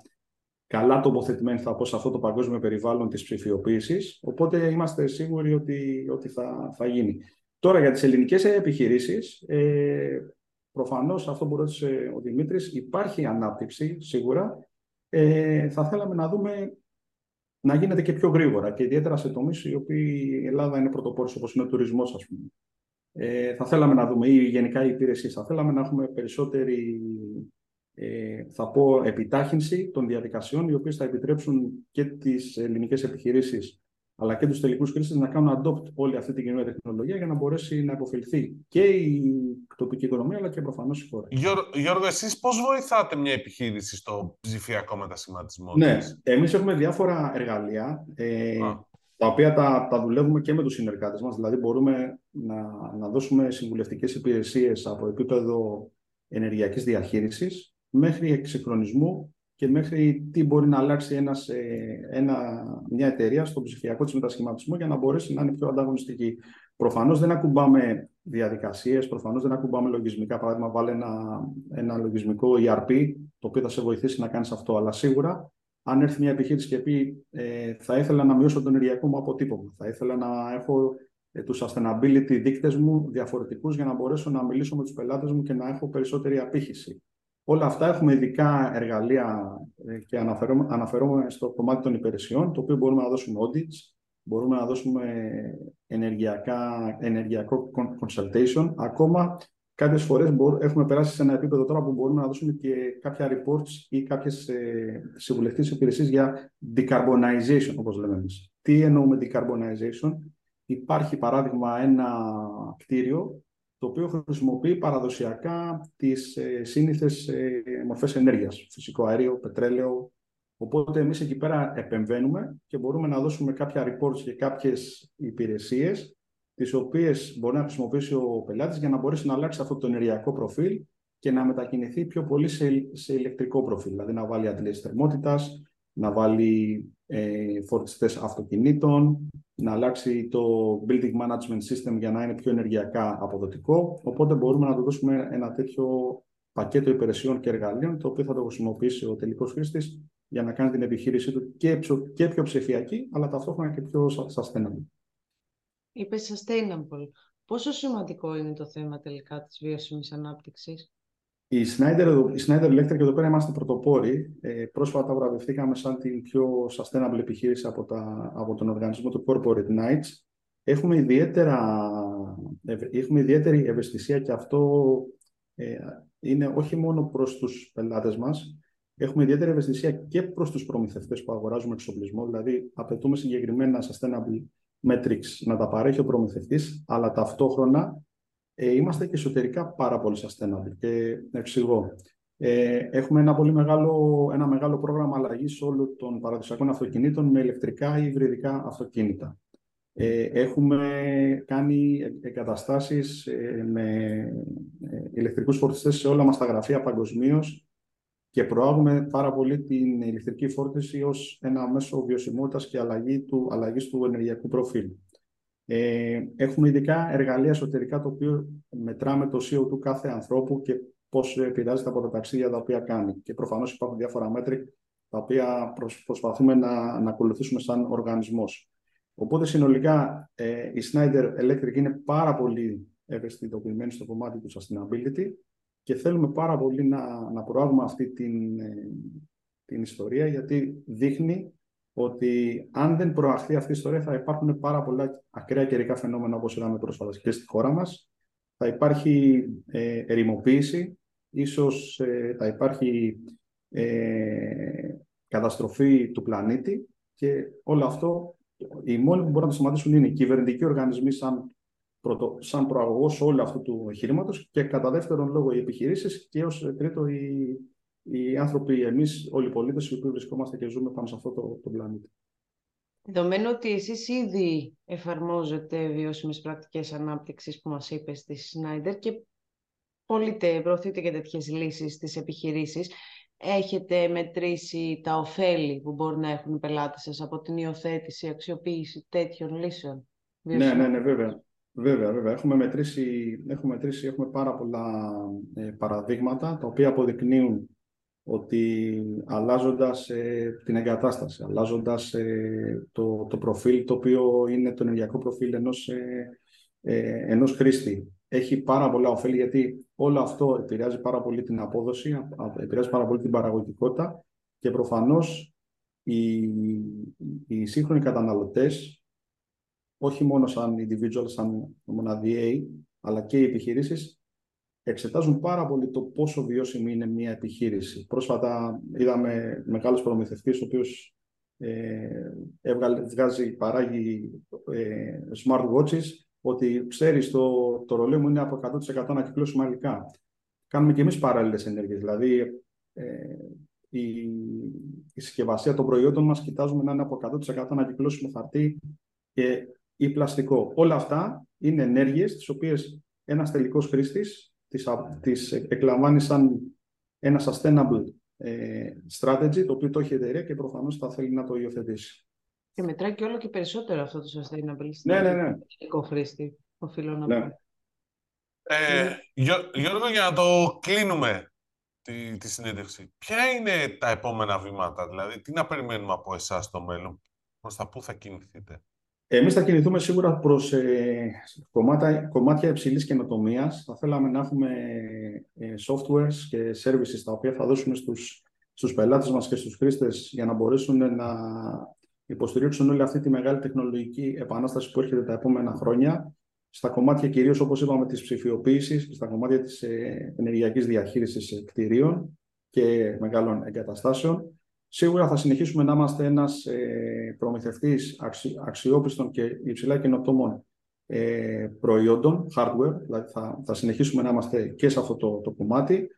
[SPEAKER 3] καλά τοποθετημένοι θα πω σε αυτό το παγκόσμιο περιβάλλον της ψηφιοποίησης, οπότε είμαστε σίγουροι ότι, ότι θα, θα γίνει. Τώρα για τις ελληνικές επιχειρήσεις, ε, Προφανώς αυτό που ρώτησε ο Δημήτρης, υπάρχει ανάπτυξη σίγουρα. Ε, θα θέλαμε να δούμε να γίνεται και πιο γρήγορα και ιδιαίτερα σε τομείς οι οποίοι η Ελλάδα είναι πρωτοπόρος όπως είναι ο τουρισμός, ας πούμε. Ε, θα θέλαμε να δούμε, ή γενικά οι υπηρεσίες, θα θέλαμε να έχουμε περισσότερη ε, θα πω, επιτάχυνση των διαδικασιών, οι οποίες θα επιτρέψουν και τις ελληνικές επιχειρήσεις αλλά και τους τελικούς χρήστες να κάνουν adopt όλη αυτή την καινούργια τεχνολογία για να μπορέσει να υποφελθεί και η τοπική οικονομία, αλλά και προφανώς η χώρα.
[SPEAKER 2] Γιώργο, εσείς πώς βοηθάτε μια επιχείρηση στο ψηφιακό μετασχηματισμό,
[SPEAKER 3] Ναι, εμείς έχουμε διάφορα εργαλεία. Ε, τα οποία τα, τα δουλεύουμε και με τους συνεργάτες μας, δηλαδή μπορούμε να, να δώσουμε συμβουλευτικές υπηρεσίες από επίπεδο ενεργειακής διαχείρισης μέχρι εξυγχρονισμού και μέχρι τι μπορεί να αλλάξει ένας, ε, ένα, μια εταιρεία στο ψηφιακό της μετασχηματισμό για να μπορέσει να είναι πιο ανταγωνιστική. Προφανώς δεν ακουμπάμε διαδικασίες, προφανώς δεν ακουμπάμε λογισμικά. Παράδειγμα, βάλε ένα, ένα λογισμικό ERP, το οποίο θα σε βοηθήσει να κάνεις αυτό. Αλλά σίγουρα, αν έρθει μια επιχείρηση και πει ε, θα ήθελα να μειώσω τον ενεργειακό μου αποτύπωμα, θα ήθελα να έχω ε, τους sustainability δείκτες μου διαφορετικούς για να μπορέσω να μιλήσω με τους πελάτες μου και να έχω περισσότερη απήχηση. Όλα αυτά έχουμε ειδικά εργαλεία ε, και αναφερόμαστε στο κομμάτι των υπηρεσιών, το οποίο μπορούμε να δώσουμε audits, μπορούμε να δώσουμε ενεργειακά, ενεργειακό consultation, ακόμα Κάποιες φορές έχουμε περάσει σε ένα επίπεδο τώρα που μπορούμε να δώσουμε και κάποια reports ή κάποιες ε, συμβουλευτικές υπηρεσίες για decarbonization, όπως λέμε εμείς. Τι εννοούμε decarbonization; Υπάρχει, παράδειγμα, ένα κτίριο το οποίο χρησιμοποιεί παραδοσιακά τις ε, σύνηθες ε, μορφές ενέργειας, φυσικό αέριο, πετρέλαιο. Οπότε εμείς εκεί πέρα επεμβαίνουμε και μπορούμε να δώσουμε κάποια reports και κάποιες υπηρεσίες τις οποίες μπορεί να χρησιμοποιήσει ο πελάτης για να μπορέσει να αλλάξει αυτό το ενεργειακό προφίλ και να μετακινηθεί πιο πολύ σε, σε ηλεκτρικό προφίλ. Δηλαδή να βάλει αντλήσεις θερμότητας, να βάλει ε, φορτιστές αυτοκινήτων, να αλλάξει το building management system για να είναι πιο ενεργειακά αποδοτικό. Οπότε μπορούμε να του δώσουμε ένα τέτοιο πακέτο υπηρεσιών και εργαλείων, το οποίο θα το χρησιμοποιήσει ο τελικός χρήστης για να κάνει την επιχείρησή του και, και πιο ψηφιακή, αλλά ταυτόχρονα και πιο sustainable.
[SPEAKER 1] Είπε sustainable. Πόσο σημαντικό είναι το θέμα τελικά της βιώσιμης ανάπτυξης;
[SPEAKER 3] Η Schneider, η Schneider Electric εδώ πέρα είμαστε πρωτοπόροι. Ε, πρόσφατα βραβευτήκαμε σαν την πιο sustainable επιχείρηση από, τα, από τον οργανισμό του Corporate Knights. Έχουμε, ιδιαίτερα, έχουμε ιδιαίτερη ευαισθησία και αυτό ε, είναι όχι μόνο προς τους πελάτες μας, έχουμε ιδιαίτερη ευαισθησία και προς τους προμηθευτές που αγοράζουμε εξοπλισμό, δηλαδή απαιτούμε συγκεκριμένα sustainable metrics να τα παρέχει ο προμηθευτής, αλλά ταυτόχρονα ε, είμαστε και εσωτερικά πάρα πολύ sustainable και εξηγώ. Ε, έχουμε ένα πολύ μεγάλο, ένα μεγάλο πρόγραμμα αλλαγής όλων των παραδοσιακών αυτοκινήτων με ηλεκτρικά ή υβριδικά αυτοκίνητα. Ε, έχουμε κάνει εγκαταστάσεις ε, με ε, ηλεκτρικούς φορτιστές σε όλα μας τα γραφεία παγκοσμίως και προάγουμε πάρα πολύ την ηλεκτρική φόρτιση ως ένα μέσο βιωσιμότητας και αλλαγή του, αλλαγής του ενεργειακού προφίλ. Ε, έχουμε ειδικά εργαλεία εσωτερικά το οποίο μετράμε το CO του κάθε ανθρώπου και πώς επηρεάζεται από τα ταξίδια τα οποία κάνει. Και προφανώς υπάρχουν διάφορα μέτρη τα οποία προσπαθούμε να, να ακολουθήσουμε σαν οργανισμός. Οπότε συνολικά ε, η Snyder Electric είναι πάρα πολύ ευαισθητοποιημένη στο κομμάτι του sustainability και θέλουμε πάρα πολύ να, να προάγουμε αυτή την, ε, την ιστορία γιατί δείχνει ότι αν δεν προαχθεί αυτή η ιστορία θα υπάρχουν πάρα πολλά ακραία καιρικά φαινόμενα όπως είδαμε πρόσφατα και στη χώρα μας. Θα υπάρχει ε, ερημοποίηση, ίσως ε, θα υπάρχει ε, καταστροφή του πλανήτη και όλο αυτό οι μόνοι που μπορούν να το σταματήσουν είναι οι κυβερνητικοί οργανισμοί σαν, πρωτο, σαν προαγωγός όλου αυτού του εγχειρήματος και κατά δεύτερον λόγο οι επιχειρήσεις και ως τρίτο οι, οι άνθρωποι, εμείς, όλοι οι πολίτες, οι οποίοι βρισκόμαστε και ζούμε πάνω σε αυτό το, το πλανήτη.
[SPEAKER 1] Δεδομένου ότι εσείς ήδη εφαρμόζετε βιώσιμες πρακτικές ανάπτυξης που μας είπες στη Σνάιντερ και πωλείτε, προωθείτε και τέτοιες λύσεις στις επιχειρήσεις, έχετε μετρήσει τα ωφέλη που μπορεί να έχουν οι πελάτες σας από την υιοθέτηση, αξιοποίηση τέτοιων λύσεων;
[SPEAKER 3] Ναι, ναι, ναι, βέβαια. Βέβαια, βέβαια. Έχουμε μετρήσει, έχουμε, μετρήσει, έχουμε πάρα πολλά ε, παραδείγματα τα οποία αποδεικνύουν ότι αλλάζοντας ε, την εγκατάσταση, αλλάζοντας ε, το, το προφίλ το οποίο είναι το ενεργειακό προφίλ ενός, ε, ε, ενός χρήστη, έχει πάρα πολλά ωφέλη γιατί όλο αυτό επηρεάζει πάρα πολύ την απόδοση, επηρεάζει πάρα πολύ την παραγωγικότητα και προφανώς οι, οι σύγχρονοι καταναλωτές, όχι μόνο σαν individual, σαν μοναδιαίοι, αλλά και οι επιχειρήσεις, εξετάζουν πάρα πολύ το πόσο βιώσιμη είναι μια επιχείρηση. Πρόσφατα είδαμε μεγάλους προμηθευτές, ο οποίος ε, βγάζει, παράγει ε, smart watches, ότι ξέρεις το, το ρολέ μου είναι από 100% ανακυκλώσιμα υλικά. Κάνουμε και εμείς παράλληλες ενέργειες. Δηλαδή, ε, η, η συσκευασία των προϊόντων μας κοιτάζουμε να είναι από 100% ανακυκλώσιμο χαρτί και ή πλαστικό. Όλα αυτά είναι ενέργειες τις οποίες ένας τελικός χρήστης τις, τις εκλαμβάνει σαν ένα sustainable ε, strategy, το οποίο το έχει η εταιρεία και προφανώς θα θέλει να το υιοθετήσει.
[SPEAKER 1] Και μετράει και όλο και περισσότερο αυτό το sustainable
[SPEAKER 3] ναι, ναι, ναι.
[SPEAKER 1] χρήστη, οφείλω να
[SPEAKER 3] ναι.
[SPEAKER 2] Ε, Γιώργο, για να το κλείνουμε τη, τη συνέντευξη, ποια είναι τα επόμενα βήματα, δηλαδή τι να περιμένουμε από εσάς στο μέλλον, προς τα πού θα κινηθείτε;
[SPEAKER 3] Εμείς θα κινηθούμε σίγουρα προς ε, κομμάτια, κομμάτια υψηλής καινοτομίας. Θα θέλαμε να έχουμε ε, softwares και services τα οποία θα δώσουμε στους, στους πελάτες μας και στους χρήστες για να μπορέσουν να υποστηρίξουν όλη αυτή τη μεγάλη τεχνολογική επανάσταση που έρχεται τα επόμενα χρόνια στα κομμάτια κυρίως, όπως είπαμε, της ψηφιοποίησης, στα κομμάτια της ε, ενεργειακής διαχείρισης κτηρίων και μεγάλων εγκαταστάσεων. Σίγουρα θα συνεχίσουμε να είμαστε ένας ε, προμηθευτής αξιόπιστων και υψηλά καινοτόμων ε, προϊόντων, hardware, δηλαδή θα, θα συνεχίσουμε να είμαστε και σε αυτό το, το κομμάτι.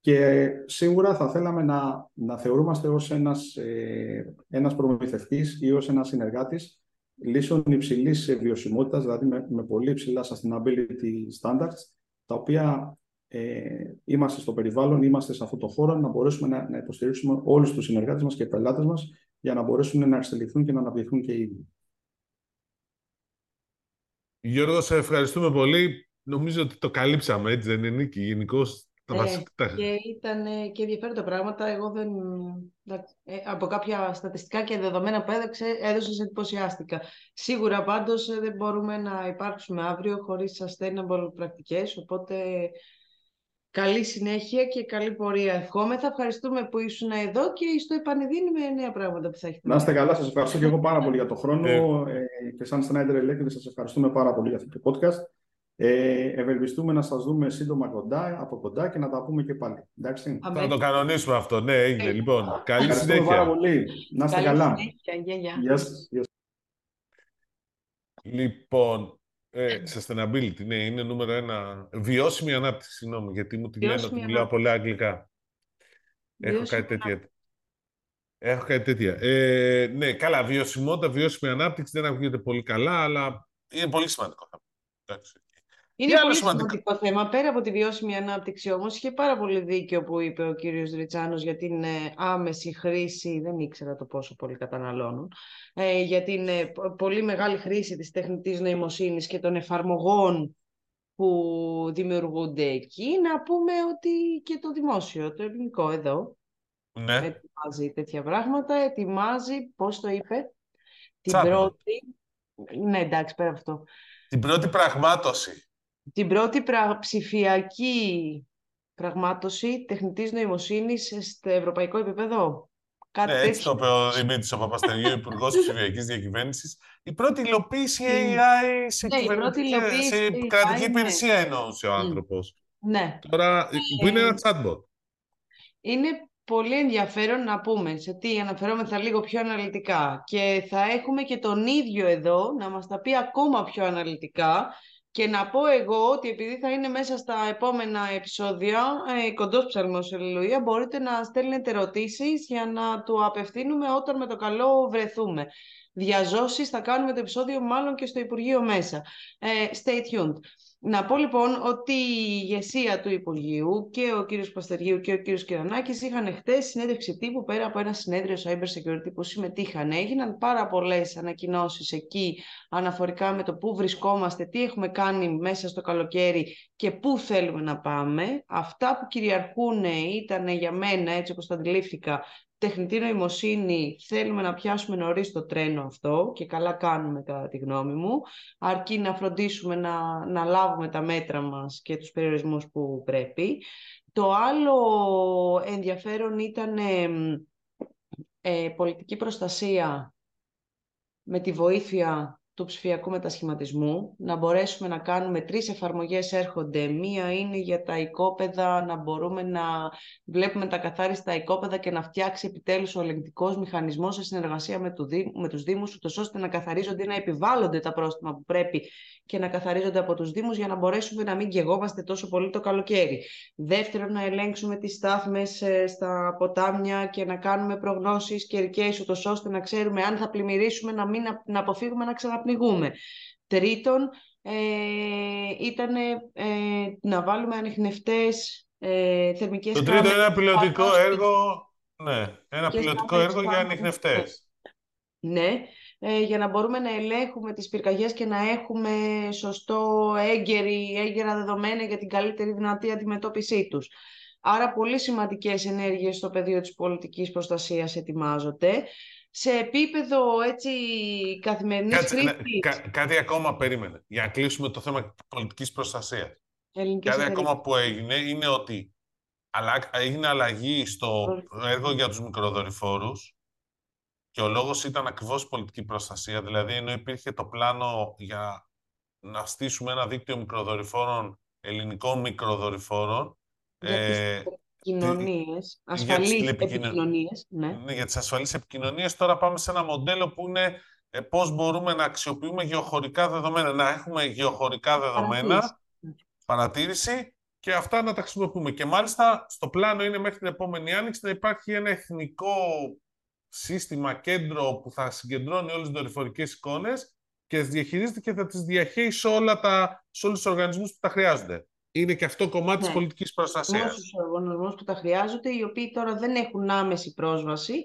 [SPEAKER 3] Και σίγουρα θα θέλαμε να, να θεωρούμαστε ως ένας, ε, ένας προμηθευτής ή ως ένας συνεργάτης λύσεων υψηλής βιωσιμότητας, δηλαδή με, με πολύ υψηλά sustainability standards, τα οποία ε, είμαστε στο περιβάλλον, είμαστε σε αυτό το χώρο, να μπορέσουμε να, να υποστηρίξουμε όλους τους συνεργάτες μας και πελάτες μας για να μπορέσουν να εξελιχθούν και να αναπτυχθούν και οι ίδιοι.
[SPEAKER 2] Γιώργο, σε ευχαριστούμε πολύ. Νομίζω ότι το καλύψαμε, έτσι δεν είναι, Νίκη, γενικώς.
[SPEAKER 1] Ε, και ήταν και ενδιαφέροντα πράγματα. Εγώ δεν, ε, από κάποια στατιστικά και δεδομένα που έδεξε, έδωσα εντυπωσιάστηκα. Σίγουρα πάντως ε, δεν μπορούμε να υπάρξουμε αύριο χωρίς sustainable πρακτικές, οπότε καλή συνέχεια και καλή πορεία. Ευχόμεθα. Ευχαριστούμε που ήσουν εδώ και στο επανειδίνει με νέα πράγματα που θα έχετε.
[SPEAKER 3] Να είστε καλά. Σας ευχαριστώ και εγώ πάρα πολύ για το χρόνο ε, και σαν Snyder Electric σας ευχαριστούμε πάρα πολύ για αυτό το podcast. Ε, ευελπιστούμε να σας δούμε σύντομα κοντά, από κοντά και να τα πούμε και πάλι. Εντάξει.
[SPEAKER 2] Θα το κανονίσουμε αυτό. Ναι, έγινε. Λοιπόν, καλή συνέχεια.
[SPEAKER 3] πάρα πολύ. Να είστε καλά.
[SPEAKER 1] Γεια
[SPEAKER 3] σας.
[SPEAKER 2] Λοιπόν, ε, sustainability, ναι, είναι νούμερο ένα. Βιώσιμη ανάπτυξη, συγγνώμη, γιατί μου τη λένε ότι μιλάω πολλά αγγλικά. Έχω κάτι τέτοια. Έχω κάτι τέτοια. Ε, ναι, καλά, βιωσιμότητα, βιώσιμη ανάπτυξη δεν ακούγεται πολύ καλά, αλλά είναι πολύ σημαντικό. Εντάξει.
[SPEAKER 1] Είναι πολύ σημαντικό; θέμα. Πέρα από τη βιώσιμη ανάπτυξη όμως, είχε πάρα πολύ δίκιο που είπε ο κύριος Ριτσάνος για την ε, άμεση χρήση, δεν ήξερα το πόσο πολύ καταναλώνουν, ε, για την ε, πολύ μεγάλη χρήση της τεχνητής νοημοσύνης και των εφαρμογών που δημιουργούνται εκεί. Να πούμε ότι και το δημόσιο, το ελληνικό εδώ,
[SPEAKER 2] ναι.
[SPEAKER 1] ετοιμάζει τέτοια πράγματα, ετοιμάζει, πώς το είπε, την πρώτη... Ναι, εντάξει, πέρα αυτό.
[SPEAKER 2] Την πρώτη πραγμάτωση
[SPEAKER 1] την πρώτη ψηφιακή πραγμάτωση τεχνητής νοημοσύνης στο ευρωπαϊκό επίπεδο.
[SPEAKER 2] Κάτι ναι, έτσι το είπε ο Δημήτρης ο Παπαστεργίου, Υπουργός Ψηφιακής Διακυβέρνησης. Η πρώτη υλοποίηση AI σε, ναι, σε κρατική ναι. υπηρεσία εννοούσε ο άνθρωπος.
[SPEAKER 1] Ναι.
[SPEAKER 2] Τώρα, που είναι ένα chatbot.
[SPEAKER 1] Είναι πολύ ενδιαφέρον να πούμε σε τι αναφερόμεθα λίγο πιο αναλυτικά και θα έχουμε και τον ίδιο εδώ να μας τα πει ακόμα πιο αναλυτικά και να πω εγώ ότι επειδή θα είναι μέσα στα επόμενα επεισόδια, ε, κοντός ψαλμός Αλληλουία, μπορείτε να στέλνετε ερωτήσεις για να του απευθύνουμε όταν με το καλό βρεθούμε. Διαζώσεις θα κάνουμε το επεισόδιο μάλλον και στο Υπουργείο μέσα. Ε, stay tuned. Να πω λοιπόν ότι η ηγεσία του Υπουργείου και ο κύριος Παστεργίου και ο κύριος Κυρανάκης είχαν χτες συνέντευξη τύπου πέρα από ένα συνέδριο cyber security που συμμετείχαν. Έγιναν πάρα πολλές ανακοινώσεις εκεί αναφορικά με το πού βρισκόμαστε, τι έχουμε κάνει μέσα στο καλοκαίρι και πού θέλουμε να πάμε. Αυτά που κυριαρχούν ήταν για μένα, έτσι όπως το αντιλήφθηκα, τεχνητή νοημοσύνη θέλουμε να πιάσουμε νωρίς το τρένο αυτό και καλά κάνουμε κατά τη γνώμη μου, αρκεί να φροντίσουμε να, να λάβουμε τα μέτρα μας και τους περιορισμούς που πρέπει. Το άλλο ενδιαφέρον ήταν ε, πολιτική προστασία με τη βοήθεια του ψηφιακού μετασχηματισμού, να μπορέσουμε να κάνουμε τρεις εφαρμογές έρχονται. Μία είναι για τα οικόπεδα, να μπορούμε να βλέπουμε τα καθάριστα οικόπεδα και να φτιάξει επιτέλους ο ελεγκτικός μηχανισμός σε συνεργασία με, του, με τους Δήμους, ούτως ώστε να καθαρίζονται ή να επιβάλλονται τα πρόστιμα που πρέπει και να καθαρίζονται από τους Δήμους για να μπορέσουμε να μην γεγόμαστε τόσο πολύ το καλοκαίρι. Δεύτερον, να ελέγξουμε τις στάθμες ε, στα ποτάμια και να κάνουμε προγνώσεις καιρικές, ούτως ώστε να ξέρουμε αν θα πλημμυρίσουμε, να, μην, να αποφύγουμε να ξαναπνιγούμε. Τρίτον, ε, ήταν ε, να βάλουμε ανιχνευτές ε, θερμικές
[SPEAKER 2] Το τρίτο είναι ένα πιλωτικό έργο, ναι, ένα πιλωτικό έργο για ανιχνευτές.
[SPEAKER 1] Ναι, ε, για να μπορούμε να ελέγχουμε τις πυρκαγιές και να έχουμε σωστό έγκαιρη, έγκαιρα δεδομένα για την καλύτερη δυνατή αντιμετώπιση τους. Άρα πολύ σημαντικές ενέργειες στο πεδίο της πολιτικής προστασίας ετοιμάζονται. Σε επίπεδο έτσι, καθημερινής Κάτσε, ναι,
[SPEAKER 2] κάτι ακόμα περίμενε, για να κλείσουμε το θέμα πολιτικής προστασίας. κάτι ακόμα που έγινε είναι ότι έγινε αλλαγή στο έργο για τους μικροδορυφόρους και ο λόγος ήταν ακριβώς πολιτική προστασία. Δηλαδή, ενώ υπήρχε το πλάνο για να στήσουμε ένα δίκτυο μικροδορυφόρων, ελληνικών μικροδορυφόρων.
[SPEAKER 1] Για τις
[SPEAKER 2] ε,
[SPEAKER 1] επικοινωνίες, ασφαλείς επικοινωνίες. Ναι.
[SPEAKER 2] ναι. για τις ασφαλείς επικοινωνίες. Τώρα πάμε σε ένα μοντέλο που είναι ε, πώς μπορούμε να αξιοποιούμε γεωχωρικά δεδομένα. Να έχουμε γεωχωρικά δεδομένα, παρατήρηση, και αυτά να τα χρησιμοποιούμε. Και μάλιστα στο πλάνο είναι μέχρι την επόμενη άνοιξη να υπάρχει ένα εθνικό σύστημα, κέντρο που θα συγκεντρώνει όλες τις δορυφορικές εικόνες και τις διαχειρίζεται και θα τις διαχέει σε, όλα τα, σε όλους τους οργανισμούς που τα χρειάζονται. Είναι και αυτό κομμάτι ναι. της πολιτικής προστασίας.
[SPEAKER 1] Όλους τους οργανισμούς που τα χρειάζονται, οι οποίοι τώρα δεν έχουν άμεση πρόσβαση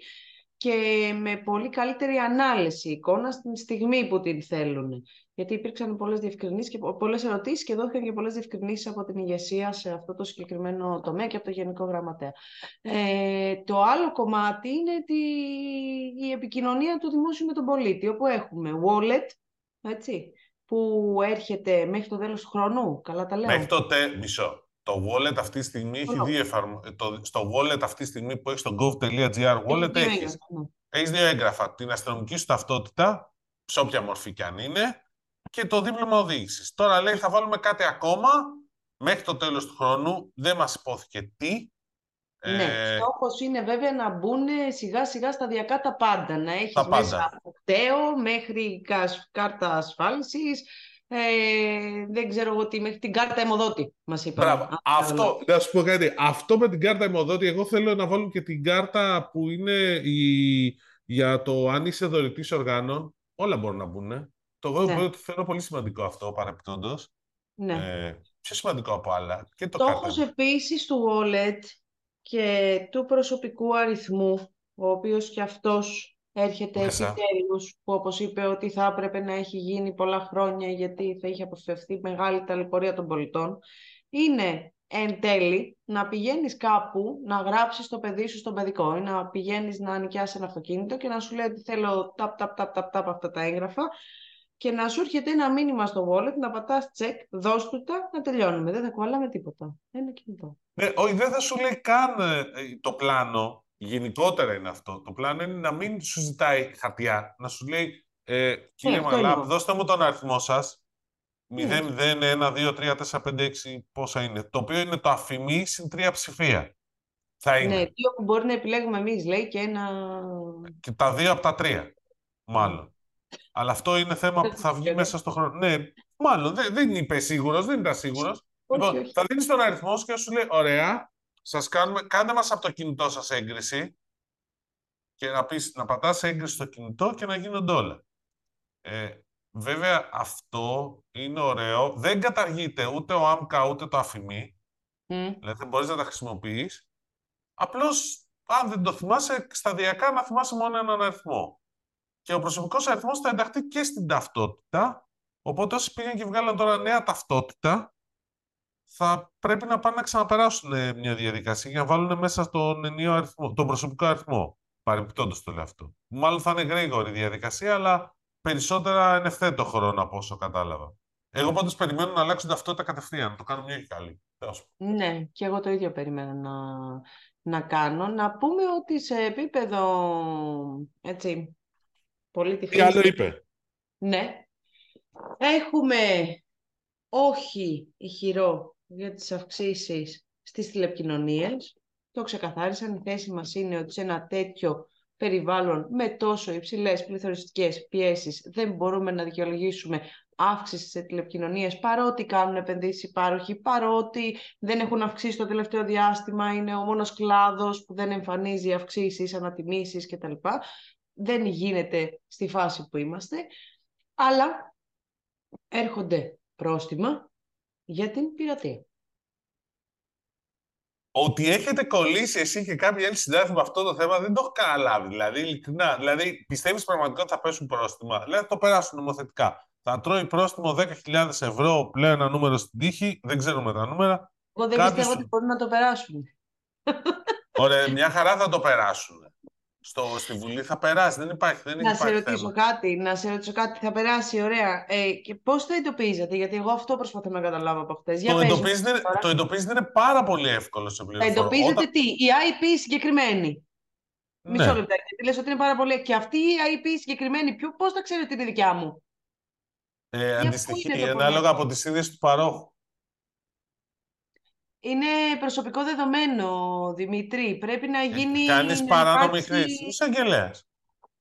[SPEAKER 1] και με πολύ καλύτερη ανάλυση εικόνα στην στιγμή που την θέλουν. Γιατί υπήρξαν πολλές διευκρινήσεις και πολλές ερωτήσεις και δόθηκαν και πολλές διευκρινήσεις από την ηγεσία σε αυτό το συγκεκριμένο τομέα και από το Γενικό Γραμματέα. Ε, το άλλο κομμάτι είναι τη, η επικοινωνία του δημόσιου με τον πολίτη, όπου έχουμε wallet, έτσι, που έρχεται μέχρι το τέλος του χρόνου; Καλά τα λέω.
[SPEAKER 2] Μέχρι το τε... Μισό. Το wallet αυτή τη στιγμή έχει δύο εφαρμογές. Στο wallet αυτή τη στιγμή που έχει στο gov.gr wallet έχεις, ναι. έχεις δύο έγγραφα. Την αστυνομική σου ταυτότητα, σε όποια μορφή κι αν είναι, και το δίπλωμα οδήγησης. Τώρα λέει θα βάλουμε κάτι ακόμα μέχρι το τέλος του χρόνου. Δεν μας υπόθηκε τι.
[SPEAKER 1] Ναι, ε... στόχος είναι βέβαια να μπουν σιγά σιγά σταδιακά τα πάντα. Να έχεις μέσα από κταίο μέχρι κάρτα ασφάλισης, ε, δεν ξέρω εγώ τι, μέχρι την κάρτα αιμοδότη μας είπαν.
[SPEAKER 2] Μπράβο. Αυτό, να σου πω κάτι, αυτό με την κάρτα αιμοδότη, εγώ θέλω να βάλω και την κάρτα που είναι η, για το αν είσαι δωρητής οργάνων, όλα μπορούν να μπουν. Το εγώ ναι. θεωρώ πολύ σημαντικό αυτό, παραπιπτόντως. Ναι. Ε, πιο σημαντικό από άλλα. Και το
[SPEAKER 1] Στόχος επίσης του wallet και του προσωπικού αριθμού, ο οποίος και αυτός έρχεται επιτέλους που όπως είπε ότι θα έπρεπε να έχει γίνει πολλά χρόνια γιατί θα είχε αποφευθεί μεγάλη ταλαιπωρία των πολιτών, είναι εν τέλει να πηγαίνεις κάπου να γράψεις το παιδί σου στον παιδικό ή να πηγαίνεις να νοικιάσεις ένα αυτοκίνητο και να σου λέει ότι θέλω ταπ, ταπ, ταπ, ταπ, ταπ αυτά τα έγγραφα και να σου έρχεται ένα μήνυμα στο wallet, να πατάς check, δώσ' του τα, να τελειώνουμε. Δεν θα κουβαλάμε τίποτα. Ένα κινητό.
[SPEAKER 2] Ναι, όχι, δεν θα σου λέει καν ε, το πλάνο Γενικότερα είναι αυτό. Το πλάνο είναι να μην σου ζητάει χαρτιά, να σου λέει ε, κύριε yeah, Μαλάμ, δώστε μου τον αριθμό σας. 0, 0, 1, 2, 3, 4, 5, 6, πόσα είναι. Το οποίο είναι το αφημί συν τρία ψηφία. Θα είναι.
[SPEAKER 1] Ναι, δύο που μπορεί να επιλέγουμε εμείς, λέει, και ένα.
[SPEAKER 2] Και τα δύο από τα τρία. Μάλλον. Αλλά αυτό είναι θέμα που θα βγει μέσα στο χρόνο. Ναι, μάλλον. Δεν, δεν είπε σίγουρος, δεν ήταν σίγουρος. Λοιπόν, θα δίνεις τον αριθμό σου και σου λέει: Ωραία, σας κάνουμε, κάντε μας από το κινητό σας έγκριση και να, πεις, να πατάς έγκριση στο κινητό και να γίνονται όλα. Ε, βέβαια, αυτό είναι ωραίο. Δεν καταργείται ούτε ο ΆΜΚΑ ούτε το αφημί. Mm. Δηλαδή, μπορείς να τα χρησιμοποιείς. Απλώς, αν δεν το θυμάσαι, σταδιακά να θυμάσαι μόνο έναν αριθμό. Και ο προσωπικός αριθμός θα ενταχθεί και στην ταυτότητα. Οπότε όσοι πήγαν και βγάλαν τώρα νέα ταυτότητα, θα πρέπει να πάνε να ξαναπεράσουν ε, μια διαδικασία για να βάλουν μέσα τον, ενίο αριθμό, τον προσωπικό αριθμό. Παρεμπιπτόντως το λέω αυτό. Μάλλον θα είναι γρήγορη η διαδικασία, αλλά περισσότερα εν ευθέτω χρόνο από όσο κατάλαβα. Εγώ πάντως περιμένω να αλλάξουν ταυτότητα κατευθείαν, να το κάνω μια και καλή.
[SPEAKER 1] Ναι, και εγώ το ίδιο περιμένω να, να κάνω. Να πούμε ότι σε επίπεδο έτσι, πολύ
[SPEAKER 2] Τι άλλο είπε;
[SPEAKER 1] Ναι. Έχουμε όχι ηχηρό για τις αυξήσεις στις τηλεπικοινωνίες. Το ξεκαθάρισαν, η θέση μας είναι ότι σε ένα τέτοιο περιβάλλον με τόσο υψηλές πληθωριστικές πιέσεις δεν μπορούμε να δικαιολογήσουμε αύξηση σε τηλεπικοινωνίες παρότι κάνουν επενδύσεις υπάροχοι, παρότι δεν έχουν αυξήσει το τελευταίο διάστημα, είναι ο μόνος κλάδος που δεν εμφανίζει αυξήσεις, ανατιμήσεις κτλ. Δεν γίνεται στη φάση που είμαστε, αλλά έρχονται πρόστιμα για την πειρατεία.
[SPEAKER 2] Ότι έχετε κολλήσει εσύ και κάποιοι άλλοι συνάδελφοι με αυτό το θέμα δεν το έχω καταλάβει. Δηλαδή, ειλικρινά. Δηλαδή, πιστεύεις πραγματικά ότι θα πέσουν πρόστιμα; Δηλαδή, θα το περάσουν νομοθετικά. Θα τρώει πρόστιμο 10.000 ευρώ πλέον ένα νούμερο στην τύχη. Δεν ξέρουμε τα νούμερα.
[SPEAKER 1] Εγώ δεν Κάποιος... πιστεύω ότι μπορούν να το περάσουν.
[SPEAKER 2] Ωραία, μια χαρά θα το περάσουν στο, στη Βουλή θα περάσει. Δεν υπάρχει. Δεν
[SPEAKER 1] να σε ρωτήσω κάτι, να σε ρωτήσω κάτι, θα περάσει, ωραία. Ε, και πώς το εντοπίζετε, γιατί εγώ αυτό προσπαθώ να καταλάβω από χτες.
[SPEAKER 2] Το, εντοπίζετε, το εντοπίζετε είναι πάρα πολύ εύκολο σε πληροφορία.
[SPEAKER 1] Θα εντοπίζετε Όταν... τι, η IP συγκεκριμένη. Ναι. Μισό λεπτό, γιατί λες ότι είναι πάρα πολύ. Και αυτή η IP συγκεκριμένη, πώς θα ξέρετε ότι είναι δικιά μου;
[SPEAKER 2] Ε,
[SPEAKER 1] πού
[SPEAKER 2] αντιστοιχεί
[SPEAKER 1] είναι το
[SPEAKER 2] ανάλογα
[SPEAKER 1] πονέτο;
[SPEAKER 2] από τις ίδιες του παρόχου.
[SPEAKER 1] Είναι προσωπικό δεδομένο, Δημήτρη. Πρέπει να γίνει.
[SPEAKER 2] Κάνεις
[SPEAKER 1] να
[SPEAKER 2] παράνομη
[SPEAKER 1] υπάρξει-
[SPEAKER 2] χρήση. Είσαι αγγελέας.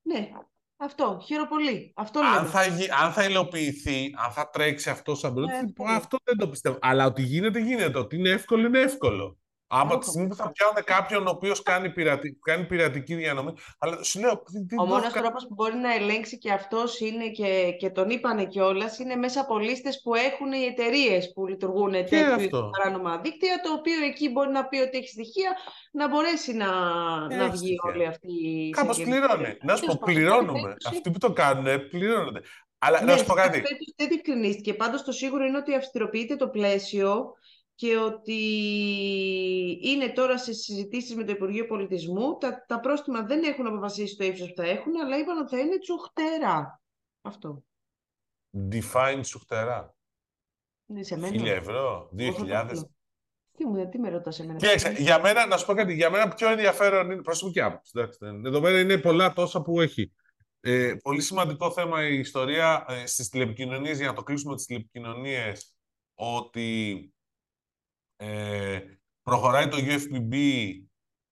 [SPEAKER 1] Ναι, αυτό. Χαίρομαι Αυτό
[SPEAKER 2] Αν
[SPEAKER 1] λέμε.
[SPEAKER 2] θα, γι- αν θα υλοποιηθεί, αν θα τρέξει αυτό σαν
[SPEAKER 1] Ναι,
[SPEAKER 2] πρότυπο,
[SPEAKER 1] αυτό.
[SPEAKER 2] αυτό δεν το πιστεύω. Αλλά ότι γίνεται, γίνεται. Ότι είναι εύκολο, είναι εύκολο. Από τη
[SPEAKER 1] Όχι.
[SPEAKER 2] στιγμή που θα πιάνουν κάποιον ο οποίος κάνει, πειρατη... κάνει πειρατική διανομή. Αλλά σου λέω. τι- τι
[SPEAKER 1] Ο
[SPEAKER 2] το
[SPEAKER 1] μόνος
[SPEAKER 2] έχω κάνει;
[SPEAKER 1] τρόπος που μπορεί να ελέγξει και αυτός είναι και, και τον είπανε κιόλας είναι μέσα από λίστες που έχουν οι εταιρείες που λειτουργούν τέτοιου
[SPEAKER 2] αυτό.
[SPEAKER 1] είδους παράνομα δίκτυα. Το οποίο εκεί μπορεί να πει ότι έχει στοιχεία να μπορέσει να,
[SPEAKER 2] Ε,
[SPEAKER 1] να
[SPEAKER 2] έχει
[SPEAKER 1] βγει
[SPEAKER 2] στοιχεία.
[SPEAKER 1] όλη αυτή η.
[SPEAKER 2] Κάπως
[SPEAKER 1] εισαγγελία.
[SPEAKER 2] πληρώνει. Να σου πω,
[SPEAKER 1] Τέλος πάντων,
[SPEAKER 2] πληρώνουμε.
[SPEAKER 1] περίπτωση-
[SPEAKER 2] Αυτοί που το κάνουν, πληρώνονται. Αλλά
[SPEAKER 1] Ναι,
[SPEAKER 2] να σου πω
[SPEAKER 1] σε κάθε
[SPEAKER 2] κάτι.
[SPEAKER 1] περίπτωση δεν διευκρινίστηκε. Πάντως το σίγουρο είναι ότι αυστηροποιείται το πλαίσιο και ότι είναι τώρα σε συζητήσεις με το Υπουργείο Πολιτισμού. Τα, τα πρόστιμα δεν έχουν αποφασίσει το ύψος που θα έχουν, αλλά είπαν ότι θα είναι τσουχτερά. Αυτό.
[SPEAKER 2] Define σουχτερά.
[SPEAKER 1] Είναι σε μένα.
[SPEAKER 2] Χίλια ευρώ, δύο
[SPEAKER 1] Εγώ θα το
[SPEAKER 2] χιλιάδες.
[SPEAKER 1] πω. Τι, μου, τι με ρωτάς εμένα.
[SPEAKER 2] Κοίταξε, για μένα, να σου πω κάτι, για μένα πιο ενδιαφέρον είναι προσωπική άποψη. εντάξει, δεν- Εδώ πέρα είναι πολλά τόσα που έχει. Ε, πολύ σημαντικό θέμα η ιστορία ε, στις τηλεπικοινωνίες, για να το κλείσουμε τις τηλεπικοινωνίες, ότι ε, προχωράει το UFBB,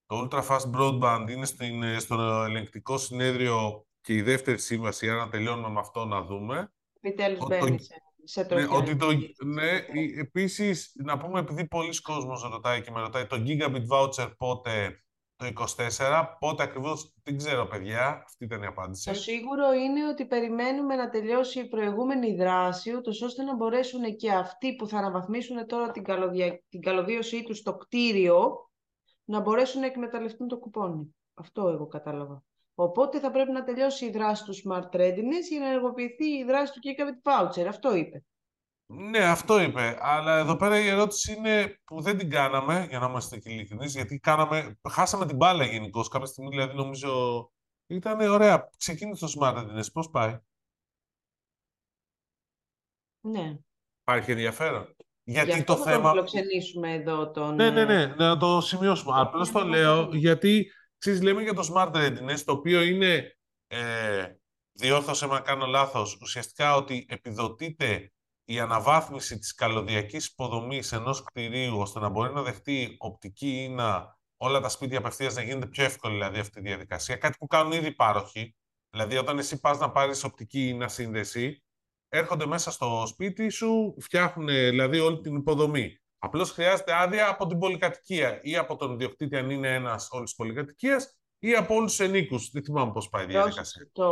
[SPEAKER 2] το Ultra Fast Broadband είναι στην, ε, στο ελεγκτικό συνέδριο και η δεύτερη σύμβαση, άρα να τελειώνουμε με αυτό να δούμε.
[SPEAKER 1] Επιτέλους
[SPEAKER 2] ο-
[SPEAKER 1] μπαίνει
[SPEAKER 2] το-
[SPEAKER 1] σε, σε
[SPEAKER 2] Ναι,
[SPEAKER 1] τροχιά.
[SPEAKER 2] ότι το, ναι, ε, επίσης, να πούμε, επειδή πολλοί κόσμος ρωτάει και με ρωτάει, το Gigabit Voucher πότε, το 24, πότε ακριβώς, δεν ξέρω παιδιά, αυτή ήταν η απάντηση.
[SPEAKER 1] Το σίγουρο είναι ότι περιμένουμε να τελειώσει η προηγούμενη δράση, ούτως ώστε να μπορέσουν και αυτοί που θα αναβαθμίσουν τώρα την, καλωδια... την καλωδίωσή τους στο κτίριο, να μπορέσουν να εκμεταλλευτούν το κουπόνι. Αυτό εγώ κατάλαβα. Οπότε θα πρέπει να τελειώσει η δράση του Smart Readiness για να ενεργοποιηθεί η δράση του Gigabit Voucher. Αυτό είπε.
[SPEAKER 2] Ναι, αυτό είπε. Αλλά εδώ πέρα η ερώτηση είναι που δεν την κάναμε, για να είμαστε και ειλικρινείς, γιατί κάναμε, χάσαμε την μπάλα γενικώς. Κάποια στιγμή, δηλαδή, νομίζω, ήταν ωραία. Ξεκίνησε το Smart Readiness. Πώς πάει;
[SPEAKER 1] Ναι.
[SPEAKER 2] Υπάρχει ενδιαφέρον;
[SPEAKER 1] Γι'
[SPEAKER 2] Γιατί
[SPEAKER 1] αυτό
[SPEAKER 2] το
[SPEAKER 1] θα τον
[SPEAKER 2] θέμα...
[SPEAKER 1] φιλοξενήσουμε εδώ τον...
[SPEAKER 2] Ναι, ναι,
[SPEAKER 1] ε,
[SPEAKER 2] ναι, να το σημειώσουμε. Απλώς
[SPEAKER 1] να
[SPEAKER 2] το
[SPEAKER 1] το
[SPEAKER 2] λέω
[SPEAKER 1] μάθουμε.
[SPEAKER 2] γιατί, ξέρεις, λέμε για το Smart Readiness, το οποίο είναι, ε, διόρθωσε με αν κάνω λάθος, ουσιαστικά ότι επιδοτείται η αναβάθμιση της καλωδιακής υποδομής ενός κτηρίου, ώστε να μπορεί να δεχτεί οπτική ίνα όλα τα σπίτια απευθείας να γίνεται πιο εύκολη δηλαδή αυτή η διαδικασία. Κάτι που κάνουν ήδη οι πάροχοι. Δηλαδή, όταν εσύ πας να πάρεις οπτική ίνα σύνδεση, έρχονται μέσα στο σπίτι σου, φτιάχνουν δηλαδή όλη την υποδομή. Απλώς χρειάζεται άδεια από την πολυκατοικία ή από τον ιδιοκτήτη, αν είναι ένας όλης τη πολυκατοικίας, ή από όλους τους ενίκους. Δεν θυμάμαι πώς πάει η διαδικασία.
[SPEAKER 1] Το,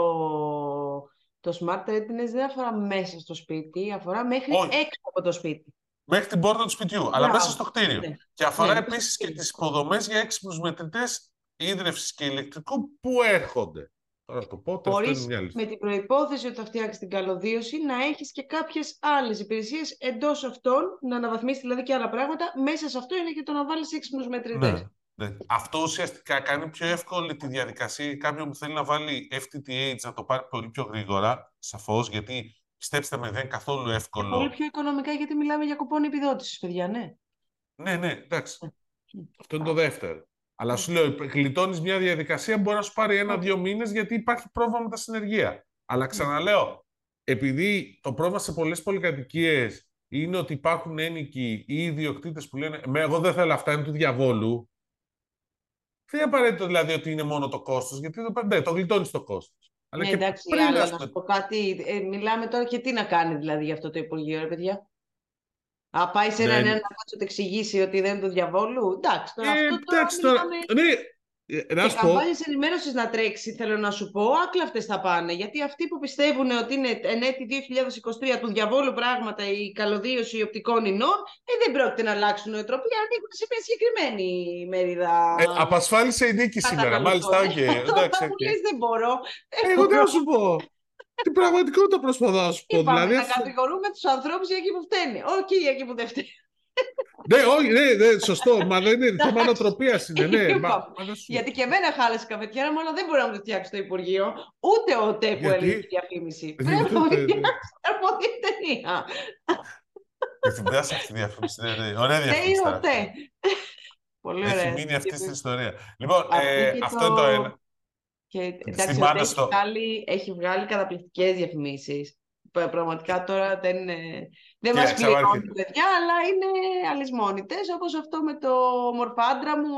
[SPEAKER 1] το Smart Readiness δεν αφορά μέσα στο σπίτι, αφορά μέχρι
[SPEAKER 2] Όχι.
[SPEAKER 1] έξω από το σπίτι.
[SPEAKER 2] Μέχρι την πόρτα του σπιτιού, αλλά
[SPEAKER 1] Μπράβο.
[SPEAKER 2] μέσα στο κτίριο.
[SPEAKER 1] Ναι.
[SPEAKER 2] Και αφορά
[SPEAKER 1] Ναι,
[SPEAKER 2] επίσης
[SPEAKER 1] στο
[SPEAKER 2] και
[SPEAKER 1] κτίριο.
[SPEAKER 2] τις υποδομές για έξυπνους μετρητές ίδρυυσης και ηλεκτρικού που έρχονται. Τώρα το πότε, αυτό είναι
[SPEAKER 1] Χωρίς
[SPEAKER 2] μια λύση.
[SPEAKER 1] με την προϋπόθεση ότι θα φτιάξεις την καλωδίωση να έχεις και κάποιες άλλες υπηρεσίες εντός αυτών, να αναβαθμίσεις δηλαδή και άλλα πράγματα. Μέσα σε αυτό είναι και το να βάλεις έξυπνους μετρητές.
[SPEAKER 2] Ναι. Ναι. Αυτό ουσιαστικά κάνει πιο εύκολη τη διαδικασία για κάποιον που θέλει να βάλει FTTH να το πάρει πολύ πιο γρήγορα, σαφώς, γιατί πιστέψτε με, δεν είναι καθόλου εύκολο.
[SPEAKER 1] Πολύ πιο οικονομικά γιατί μιλάμε για κουπόνι επιδότησης, παιδιά, ναι.
[SPEAKER 2] Ναι, ναι, εντάξει.
[SPEAKER 1] Μμ.
[SPEAKER 2] Αυτό είναι το δεύτερο. Αλλά σου λέω, γλιτώνεις μια διαδικασία που μπορεί να σου πάρει ένα-δύο μήνες γιατί υπάρχει πρόβλημα με τα συνεργεία. Αλλά ξαναλέω, επειδή το πρόβλημα σε πολλές πολυκατοικίες είναι ότι υπάρχουν ένοικοι ή ιδιοκτήτες που λένε Με, εγώ δεν θέλω αυτά, είναι του διαβόλου. Δεν είναι απαραίτητο δηλαδή ότι είναι μόνο το κόστος, γιατί το, ναι, το γλιτώνεις το κόστος. Αλλά
[SPEAKER 1] ναι,
[SPEAKER 2] και
[SPEAKER 1] εντάξει,
[SPEAKER 2] πριν,
[SPEAKER 1] αλλά
[SPEAKER 2] ας
[SPEAKER 1] να
[SPEAKER 2] πούμε,
[SPEAKER 1] σου πω κάτι, ε, μιλάμε τώρα και τι να κάνει δηλαδή για αυτό το Υπουργείο, ρε παιδιά. Α, πάει σε
[SPEAKER 2] Ναι.
[SPEAKER 1] έναν ένα να κάτσει να το εξηγήσει ότι δεν είναι του διαβόλου. Εντάξει, τώρα
[SPEAKER 2] ε,
[SPEAKER 1] αυτό τώρα
[SPEAKER 2] εντάξει, τώρα,
[SPEAKER 1] μιλάμε...
[SPEAKER 2] ναι, ε, να
[SPEAKER 1] Και
[SPEAKER 2] σου πω,
[SPEAKER 1] καμπάνιες ενημέρωσης να τρέξει, θέλω να σου πω, άκλαυτε θα πάνε. Γιατί αυτοί που πιστεύουν ότι είναι εν έτη 2023 του διαβόλου πράγματα η καλωδίωση οπτικών ινών, ε, δεν πρόκειται να αλλάξουν νοοτροπία, ανήκουν σε μια συγκεκριμένη μερίδα.
[SPEAKER 2] ε, απασφάλισε η νίκη σήμερα, μάλιστα, οκ.
[SPEAKER 1] Αυτό
[SPEAKER 2] εντάξει,
[SPEAKER 1] που
[SPEAKER 2] οκ.
[SPEAKER 1] λες δεν μπορώ. Δεν
[SPEAKER 2] Εγώ τι
[SPEAKER 1] μπορώ.
[SPEAKER 2] να σου πω. Την πραγματικότητα προσπαθώ να σου πω.
[SPEAKER 1] Είπαμε
[SPEAKER 2] Δηλαδή,
[SPEAKER 1] να
[SPEAKER 2] αυτό-
[SPEAKER 1] κατηγορούμε τους ανθρώπους για εκεί που φταίνε. Όχι για εκεί που δεν φταίνε.
[SPEAKER 2] Ναι, όχι, ναι, ναι, σωστό. Μα δεν είναι θέμα
[SPEAKER 1] Εντάξει.
[SPEAKER 2] νοοτροπία είναι. Ναι,
[SPEAKER 1] Είπαμε.
[SPEAKER 2] μα, μα δεν σου...
[SPEAKER 1] Γιατί και εμένα χάλασε η καφετιέρα μου, αλλά δεν μπορεί να μου το φτιάξει το Υπουργείο. Ούτε ο ΤΕ που
[SPEAKER 2] Γιατί;
[SPEAKER 1] έλεγε τη διαφήμιση.
[SPEAKER 2] Γιατί
[SPEAKER 1] Πρέπει να μου
[SPEAKER 2] ούτε, ναι.
[SPEAKER 1] φτιάξει από την ταινία.
[SPEAKER 2] Και την πιάσα αυτή τη διαφήμιση. Ναι, ναι. Ωραία
[SPEAKER 1] ΤΕ ή
[SPEAKER 2] διαφήμιση.
[SPEAKER 1] ο
[SPEAKER 2] τώρα.
[SPEAKER 1] ΤΕ. Πολύ ωραία.
[SPEAKER 2] Έχει μείνει αυτή στην ιστορία. Λοιπόν,
[SPEAKER 1] Αυτή
[SPEAKER 2] ε,
[SPEAKER 1] και
[SPEAKER 2] αυτό
[SPEAKER 1] το-
[SPEAKER 2] είναι το ένα.
[SPEAKER 1] Και εντάξει,
[SPEAKER 2] Στην
[SPEAKER 1] ο ΤΕ
[SPEAKER 2] πάντα
[SPEAKER 1] έχει
[SPEAKER 2] στο-
[SPEAKER 1] βγάλει, έχει βγάλει καταπληκτικές διαφημίσεις. Πραγματικά τώρα δεν, δεν
[SPEAKER 2] Και
[SPEAKER 1] μας
[SPEAKER 2] εξαβάρχεται.
[SPEAKER 1] πληρώνουν παιδιά, αλλά είναι αλυσμόνητες, όπως αυτό με το μορφάντρα μου.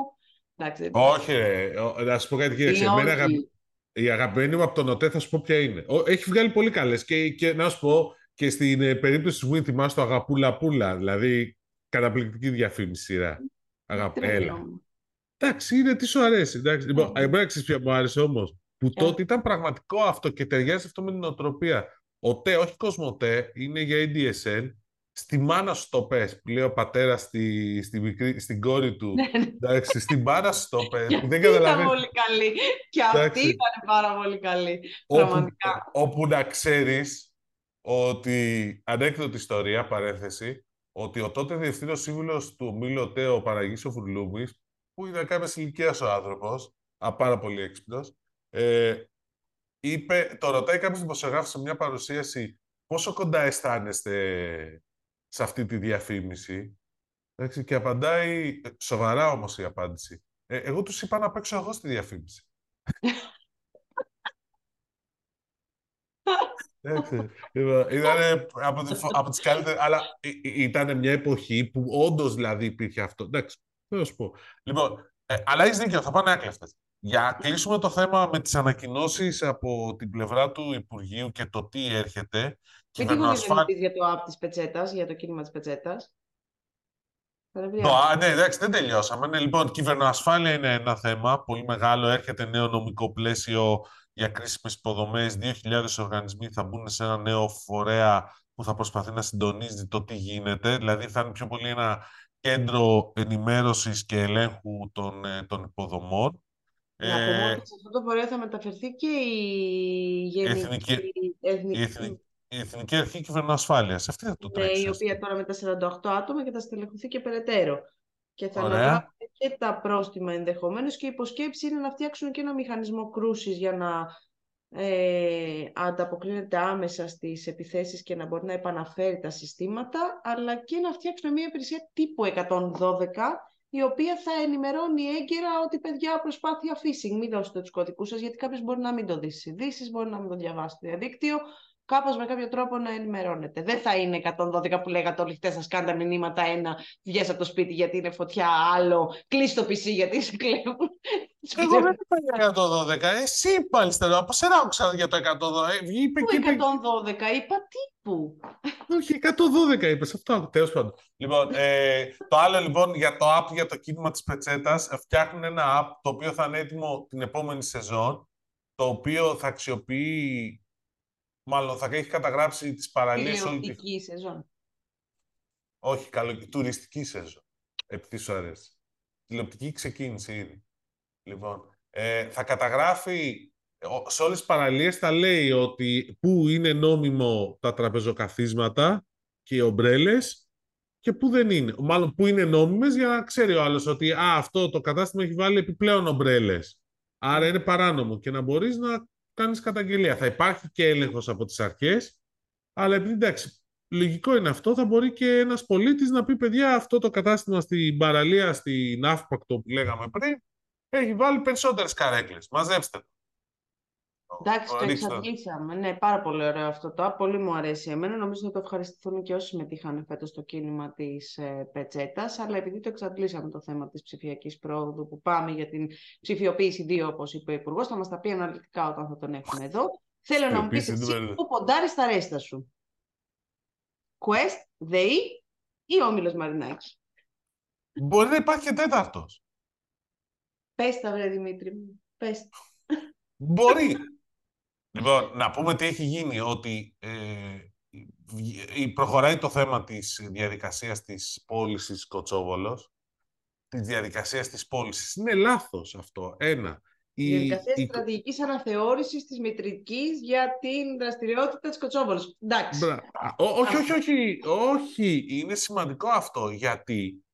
[SPEAKER 1] Εντάξει, δεν-
[SPEAKER 2] Όχι, ρε. Ο- να σου πω κάτι, κοίταξε.
[SPEAKER 1] Ή
[SPEAKER 2] Εμένα
[SPEAKER 1] όχι.
[SPEAKER 2] αγαπη- η αγαπημένη μου από τον ΟΤΕ θα σου πω ποια είναι. Ο- Έχει βγάλει πολύ καλές. Και, και να σου πω και στην ε, περίπτωση τη Win θυμάσαι το Αγαπούλα Πούλα. Δηλαδή καταπληκτική διαφήμιση σειρά. Αγα...
[SPEAKER 1] τρελό
[SPEAKER 2] Έλα.
[SPEAKER 1] μου.
[SPEAKER 2] Εντάξει, είναι τι σου αρέσει. Εντάξει. Λοιπόν,
[SPEAKER 1] Ναι.
[SPEAKER 2] εμένα ξέρεις ποια μου άρεσε όμως. Που
[SPEAKER 1] Ποια;
[SPEAKER 2] τότε ήταν πραγματικό αυτό και ταιριάζει αυτό με την οτροπία. Ο ΤΕ, όχι Κοσμοτέ, είναι για ADSL. Στη μάνα σου το πες, που λέει ο πατέρας στη, στη μικρή, στην κόρη του.
[SPEAKER 1] Ναι, ναι.
[SPEAKER 2] Εντάξει, στην μάνα σου το πες,
[SPEAKER 1] Και
[SPEAKER 2] που δεν
[SPEAKER 1] αυτή ήταν
[SPEAKER 2] καταλαβαίνεις.
[SPEAKER 1] πολύ καλή. Και αυτή
[SPEAKER 2] Εντάξει.
[SPEAKER 1] ήταν πάρα πολύ καλή.
[SPEAKER 2] Όπου,
[SPEAKER 1] Πραγματικά.
[SPEAKER 2] όπου να ξέρεις ότι, ανέκδοτη ιστορία, παρένθεση, ότι ο τότε διευθύνος σύμβουλος του ομίλου ΟΤΕ, ο Παναγής ο Φουρλούμης, που είναι κάποια ηλικίας ο άνθρωπος, α, πάρα πολύ έξυπνος, ε, είπε, το ρωτάει κάποιος δημοσιογράφος σε μια παρουσίαση πόσο κοντά αισθάνεστε σε αυτή τη διαφήμιση; Εντάξει, και απαντάει, σοβαρά όμως η απάντηση. Ε, εγώ τους είπα να παίξω εγώ στη διαφήμιση. Εντάξει. Ήταν από, τις, φο- από τις καλύτερες, αλλά ήταν μια εποχή που όντως δηλαδή υπήρχε αυτό. Εντάξει, θα σου πω. Λοιπόν, ε, αλλά έχεις δίκιο, θα πάνε άκλευτες. Για να κλείσουμε το θέμα με τις ανακοινώσεις από την πλευρά του Υπουργείου και το τι έρχεται,
[SPEAKER 1] Μην
[SPEAKER 2] κυβερνοασφάλεια...
[SPEAKER 1] τυχόν για το app της Πετσέτας, για το κίνημα της Πετσέτας. Θα τα βρει
[SPEAKER 2] Το,
[SPEAKER 1] αύριο.
[SPEAKER 2] α, ναι, εντάξει, δεν τελειώσαμε. Ναι, λοιπόν, κυβερνοασφάλεια είναι ένα θέμα πολύ μεγάλο. Έρχεται νέο νομικό πλαίσιο για κρίσιμες υποδομές. 2.000 οργανισμοί θα μπουν σε ένα νέο φορέα που θα προσπαθεί να συντονίζει το τι γίνεται. Δηλαδή θα είναι πιο πολύ ένα κέντρο ενημέρωσης και ελέγχου των, ε, των υποδομών.
[SPEAKER 1] Να πούμε
[SPEAKER 2] Ε,
[SPEAKER 1] ότι σε αυτό το φορέα θα μεταφερθεί και η γενική
[SPEAKER 2] Εθνική-
[SPEAKER 1] εθνική,
[SPEAKER 2] η, Εθνική, η Εθνική Αρχή Κυβερνοασφάλειας. Αυτή θα το
[SPEAKER 1] ναι,
[SPEAKER 2] τρέξει.
[SPEAKER 1] η
[SPEAKER 2] ας
[SPEAKER 1] οποία τώρα με τα 48 άτομα και θα στελεχωθεί και περαιτέρω. Και θα
[SPEAKER 2] Ωραία.
[SPEAKER 1] αναλάβουν και τα πρόστιμα ενδεχομένως και η υποσκέψη είναι να φτιάξουν και ένα μηχανισμό κρούσης για να ε, ανταποκρίνεται άμεσα στις επιθέσεις και να μπορεί να επαναφέρει τα συστήματα, αλλά και να φτιάξουν μια υπηρεσία τύπου 112, η οποία θα ενημερώνει έγκαιρα ότι παιδιά προσπάθεια phishing, μην δώσετε τους κωδικούς σας, γιατί κάποιος μπορεί να μην το δει στις ειδήσεις, μπορεί να μην το διαβάσει στο διαδίκτυο, κάπως με κάποιο τρόπο να ενημερώνεται. Δεν θα είναι 112 που λέγατε όλοι χτες, σας κάντε μηνύματα ένα, βγες από το σπίτι γιατί είναι φωτιά, άλλο, κλείς το PC γιατί σε κλέβουν. Σου
[SPEAKER 2] Εγώ δεν είπα για 112. Εσύ πάλι στερεό. Από σένα άκουσα για το 112. Ε, Είπε
[SPEAKER 1] Πού
[SPEAKER 2] και είπε
[SPEAKER 1] 112, είπα τύπου.
[SPEAKER 2] Όχι, 112 είπες. Αυτό, τέλος πάντων. Λοιπόν, ε, το άλλο λοιπόν για το app για το κίνημα της Πετσέτας, ε, φτιάχνουν ένα app το οποίο θα είναι έτοιμο την επόμενη σεζόν, το οποίο θα αξιοποιεί, μάλλον θα έχεις καταγράψει τις παραλίες όλη τη...
[SPEAKER 1] Τηλεοπτική σεζόν.
[SPEAKER 2] Όχι, καλο... τουριστική σεζόν, επειδή σου αρέσει. Τηλεοπτική ξεκίνησε ήδη. Λοιπόν, ε, θα καταγράφει ο- σε όλες τις παραλίες θα λέει ότι πού είναι νόμιμο τα τραπεζοκαθίσματα και οι ομπρέλες και πού δεν είναι. Μάλλον πού είναι νόμιμες για να ξέρει ο άλλος ότι α, αυτό το κατάστημα έχει βάλει επιπλέον ομπρέλες. Άρα είναι παράνομο και να μπορείς να κάνεις καταγγελία. Θα υπάρχει και έλεγχος από τις αρχές, αλλά επειδή εντάξει, λογικό είναι αυτό, θα μπορεί και ένας πολίτης να πει παιδιά αυτό το κατάστημα στην παραλία, στην Αύπακτο που λέγαμε πριν, έχει βάλει περισσότερες καρέκλες. Μαζέψτε το.
[SPEAKER 1] Εντάξει, το
[SPEAKER 2] Ρίξτε το.
[SPEAKER 1] εξαντλήσαμε. Ναι, πάρα πολύ ωραίο αυτό το. app. Πολύ μου αρέσει εμένα. Νομίζω θα το ευχαριστηθούν και όσοι συμμετείχαν φέτος στο κίνημα της ε, Πετσέτας. Αλλά επειδή το εξαντλήσαμε το θέμα της ψηφιακής πρόοδου, που πάμε για την ψηφιοποίηση 2, όπως είπε ο Υπουργός, θα μας τα πει αναλυτικά όταν θα τον έχουμε εδώ. Θέλω να μου πεις
[SPEAKER 2] Ψηφιοποίηση
[SPEAKER 1] εσύ
[SPEAKER 2] νούμερο
[SPEAKER 1] που ποντάρεις στα ρέστα σου. Quest, ΔΕΗ ή Όμιλος Μαρινάκης;
[SPEAKER 2] Μπορεί να υπάρχει και τέταρτος.
[SPEAKER 1] Πες τα βρε Δημήτρη μου. Πες. τα.
[SPEAKER 2] Μπορεί. Λοιπόν, να πούμε τι έχει γίνει, ότι ε, βγ- προχωράει το θέμα της διαδικασίας της πώλησης Κοτσόβολος, της διαδικασίας της πώλησης. Είναι λάθος αυτό. Ένα. Η,
[SPEAKER 1] Διαδικασίας
[SPEAKER 2] η-
[SPEAKER 1] στρατηγικής αναθεώρησης της μητρικής για την δραστηριότητα της Κοτσόβολος. Εντάξει.
[SPEAKER 2] Μπρα- Α, ό- όχι, όχι, όχι, όχι. Είναι σημαντικό αυτό, γιατί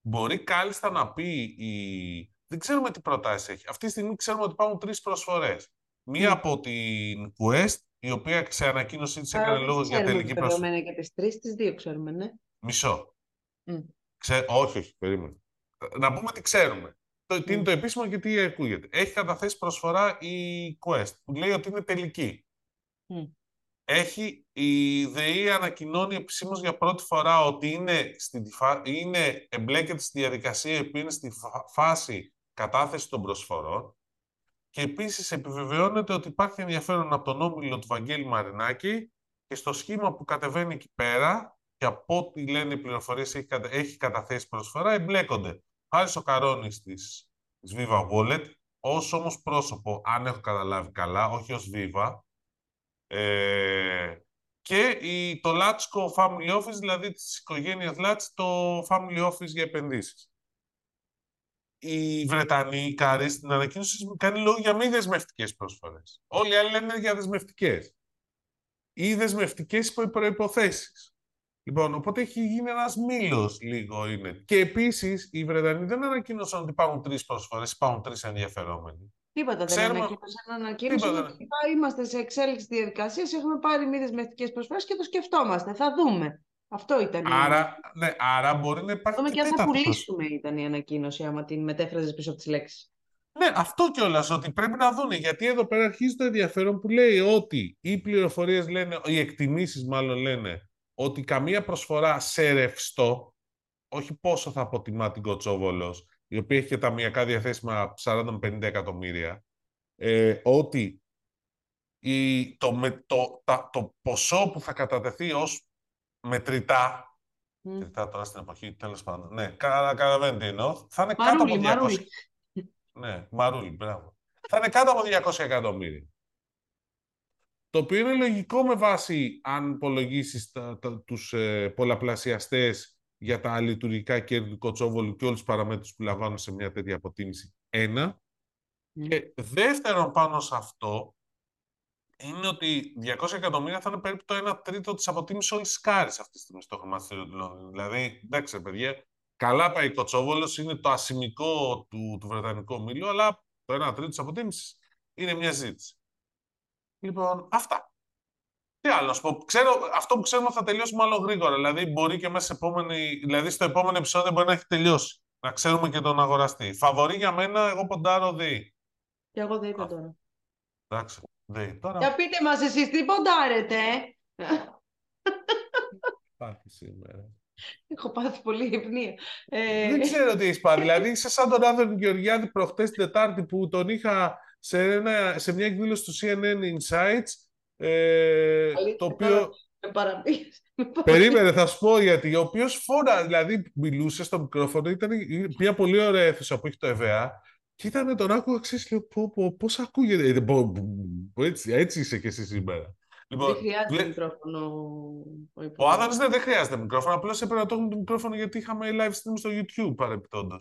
[SPEAKER 2] μπορεί κάλλιστα να πει η... Δεν ξέρουμε τι προτάσεις έχει. Αυτή τη στιγμή ξέρουμε ότι υπάρχουν τρεις προσφορές. Μία
[SPEAKER 1] Μμ.
[SPEAKER 2] από την Quest, η οποία σε ανακοίνωσή της έκανε
[SPEAKER 1] Άρα,
[SPEAKER 2] λόγος
[SPEAKER 1] δεν
[SPEAKER 2] για
[SPEAKER 1] ξέρουμε
[SPEAKER 2] τελική προσφορά.
[SPEAKER 1] επιβεβαιωμένα για τις τρεις, τις δύο ξέρουμε, ναι.
[SPEAKER 2] Μισό.
[SPEAKER 1] Μμ.
[SPEAKER 2] Ξέ... Όχι, όχι, περίμενε. Να πούμε τι ξέρουμε. Το, τι είναι
[SPEAKER 1] Μμ.
[SPEAKER 2] το επίσημο και τι ακούγεται. Έχει καταθέσει προσφορά η Quest, που λέει ότι είναι τελική.
[SPEAKER 1] Μμ.
[SPEAKER 2] έχει, η ΔΕΗ ανακοινώνει επισήμως για πρώτη φορά ότι είναι, στη, είναι εμπλέκεται στη διαδικασία που είναι στη φάση κατάθεση των προσφορών και επίσης επιβεβαιώνεται ότι υπάρχει ενδιαφέρον από τον όμιλο του Βαγγέλη Μαρινάκη και στο σχήμα που κατεβαίνει εκεί πέρα και από ό,τι λένε οι πληροφορίες έχει, έχει καταθέσει προσφορά εμπλέκονται Χάρης ο Καρόνης της, της Viva Wallet ως όμως πρόσωπο, αν έχω καταλάβει καλά, όχι ως Viva, ε, και η, το Latchco Family Office, δηλαδή της οικογένειας Latch, το Family Office για επενδύσεις. Οι Βρετανοί, η Κάρη, στην ανακοίνωση κάνει λόγο για μη δεσμευτικές προσφορές. Όλοι οι άλλοι λένε για δεσμευτικές. Ή δεσμευτικές υπό προποθέσει. Λοιπόν, οπότε έχει γίνει ένας μήλος λίγο είναι. Και επίσης οι Βρετανοί δεν ανακοίνωσαν ότι υπάρχουν τρεις προσφορές, υπάρχουν τρεις ενδιαφερόμενοι.
[SPEAKER 1] Τίποτα δεν ανακοίνωσαν. Ανακοίνωσαν ότι είμαστε σε εξέλιξη διαδικασίας, έχουμε πάρει μη δεσμευτικές προσφορές και το σκεφτόμαστε. Θα δούμε. Αυτό ήταν.
[SPEAKER 2] Άρα, ναι, άρα μπορεί να υπάρχει.
[SPEAKER 1] Δούμε και, αν θα πουλήσουμε, ήταν η ανακοίνωση, άμα την μετέφραζες πίσω από τις λέξεις.
[SPEAKER 2] Ναι, αυτό κιόλας ότι πρέπει να δούνε. Γιατί εδώ πέρα αρχίζει το ενδιαφέρον που λέει ότι οι πληροφορίες λένε, οι εκτιμήσεις μάλλον λένε, ότι καμία προσφορά σε ρευστό, όχι πόσο θα αποτιμά την Κοτσόβολος, η οποία έχει και ταμιακά διαθέσιμα 40-50 εκατομμύρια, ε, ότι η, το, με, το, τα, το ποσό που θα κατατεθεί ως μετρητά, mm. μετρητά τώρα στην εποχή, τέλος πάντων, ναι, καταλαβαίνετε τι εννοώ, θα είναι
[SPEAKER 1] μαρούλι,
[SPEAKER 2] κάτω από 200...
[SPEAKER 1] Μαρούλι.
[SPEAKER 2] Ναι, μαρούλι, μπράβο. Θα είναι κάτω από 200 εκατομμύρια. Το οποίο είναι λογικό με βάση αν υπολογίσεις τους ε, πολλαπλασιαστές για τα λειτουργικά κέρδη του Κοτσόβολου και όλους τους παραμέτρους που λαμβάνουν σε μια τέτοια αποτίμηση. Ένα. Και δεύτερον πάνω σε αυτό, είναι ότι 200 εκατομμύρια θα είναι περίπου το 1 τρίτο της αποτίμησης όλης της κάρης αυτή τη στιγμή στο χρηματιστήριο του Λονδίνου. Δηλαδή, εντάξει, παιδιά, καλά πάει ο Κοτσόβολος, είναι το ασημικό του, του Βρετανικού ομίλου, αλλά το 1 τρίτο της αποτίμησης είναι μια ζήτηση. Λοιπόν, αυτά. Τι άλλο να σου πω. Ξέρω, αυτό που ξέρουμε θα τελειώσει μάλλον γρήγορα. Δηλαδή, μπορεί και μέσα επόμενη, δηλαδή στο επόμενο επεισόδιο μπορεί να έχει τελειώσει. Να ξέρουμε και τον αγοραστή. Φαβορή για μένα, εγώ ποντάρω ΔΕΗ.
[SPEAKER 1] Και εγώ ΔΕΗ ποντάρω.
[SPEAKER 2] Εντάξει, ΔΕΗ. Τώρα...
[SPEAKER 1] Για πείτε μας εσείς τι ποντάρετε.
[SPEAKER 2] Πάθει σήμερα.
[SPEAKER 1] Έχω πάθει πολύ υπνία. Ε...
[SPEAKER 2] Δεν ξέρω τι έχεις πάθει. δηλαδή, είσαι σαν τον Άδωνη Γεωργιάδη προχτές την Τετάρτη που τον είχα σε, ένα, σε μια εκδήλωση του CNN Insights, ε, το οποίο... Περίμενε, θα σου πω γιατί. Ο οποίος φόρα, δηλαδή μιλούσε στο μικρόφωνο, ήταν μια πολύ ωραία αίθουσα που έχει το ΕΒΑ και ήταν τον άκουγα ξέρεις, λέω, πώ, πώ, πώς ακούγεται. Έτσι, έτσι είσαι και εσύ σήμερα.
[SPEAKER 1] Λοιπόν, δεν χρειάζεται μικρόφωνο.
[SPEAKER 2] Ο, ο Άδωνης δεν, δεν χρειάζεται μικρόφωνο. Απλώς έπρεπε να το έχουμε το μικρόφωνο γιατί είχαμε live stream στο YouTube παρεπιπτόντω.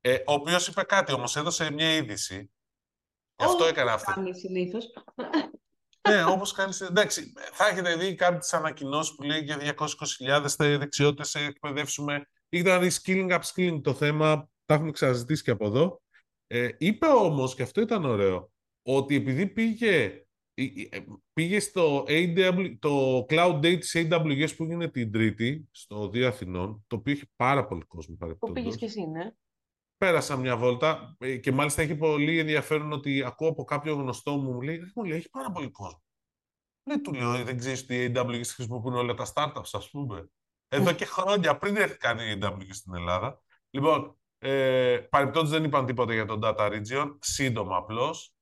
[SPEAKER 2] Ε, ο οποίος είπε κάτι όμως, έδωσε μια είδηση Γι' αυτό έκανα αυτό.
[SPEAKER 1] Κάνει συνήθως.
[SPEAKER 2] ναι, όπως κάνεις. Εντάξει, θα έχετε δει κάποιε ανακοινώσει που λέει για 220.000 δεξιότητες να εκπαιδεύσουμε. Ήταν reskilling, upskilling το θέμα. Τα έχουμε ξαναζητήσει και από εδώ. Ε, είπε όμως, και αυτό ήταν ωραίο, ότι επειδή πήγε, ε, πήγε στο AW, το Cloud Day της AWS που έγινε την Τρίτη, στο Δύο Αθηνών, το οποίο έχει πάρα πολύ κόσμο
[SPEAKER 1] Που πήγες και εσύ, ναι
[SPEAKER 2] πέρασα μια βόλτα ε, και μάλιστα έχει πολύ ενδιαφέρον ότι ακούω από κάποιο γνωστό μου, μου λέει, μου λέει, έχει πάρα πολύ κόσμο. Δεν του λέω, δεν ξέρεις ότι οι AWS χρησιμοποιούν όλα τα startups, ας πούμε. Εδώ και χρόνια πριν έρθει καν η AWS στην Ελλάδα. Λοιπόν, ε, παρεμπιπτόντως δεν είπαν τίποτα για τον Data Region, σύντομα απλώς.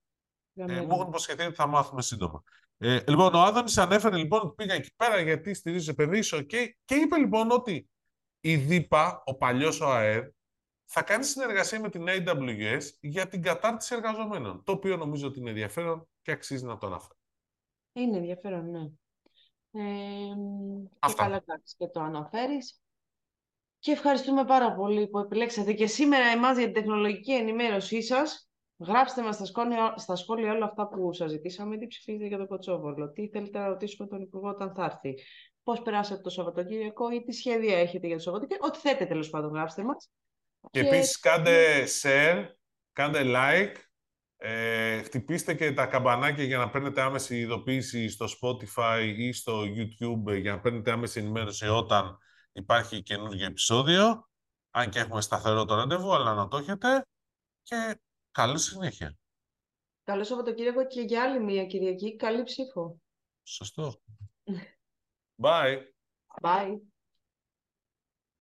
[SPEAKER 2] Ε, μου έχουν υποσχεθεί ότι θα μάθουμε σύντομα. Ε, λοιπόν, ο Άδωνης ανέφερε λοιπόν ότι πήγα εκεί πέρα γιατί στηρίζει επενδύσει, okay, και είπε λοιπόν ότι η ΔΥΠΑ, ο παλιός ΟΑΕΔ, θα κάνει συνεργασία με την AWS για την κατάρτιση εργαζομένων. Το οποίο νομίζω ότι είναι ενδιαφέρον και αξίζει να το αναφέρω.
[SPEAKER 1] Είναι ενδιαφέρον, ναι. Ε, και καλά και το αναφέρεις. Και ευχαριστούμε πάρα πολύ που επιλέξατε και σήμερα εμάς για την τεχνολογική ενημέρωσή σας. Γράψτε μας στα σχόλια, στα σχόλια όλα αυτά που σας ζητήσαμε. Τι ψηφίζετε για το Κοτσόβολο, τι θέλετε να ρωτήσουμε τον Υπουργό όταν θα έρθει, πώς περάσατε το Σαββατοκύριακο ή τι σχέδια έχετε για το Σαββατοκύριακο. Ό,τι θέλετε τέλος πάντων γράψτε μας.
[SPEAKER 2] Και, και επίσης κάντε share, κάντε like, ε, χτυπήστε και τα καμπανάκια για να παίρνετε άμεση ειδοποίηση στο Spotify ή στο YouTube για να παίρνετε άμεση ενημέρωση όταν υπάρχει καινούργιο επεισόδιο. Αν και έχουμε σταθερό το ραντεβού, αλλά να το έχετε. Και καλή συνέχεια.
[SPEAKER 1] Καλό Σαββατοκύριακο και για άλλη μία Κυριακή. Καλή ψήφο.
[SPEAKER 2] Σωστό. Bye.
[SPEAKER 1] Bye.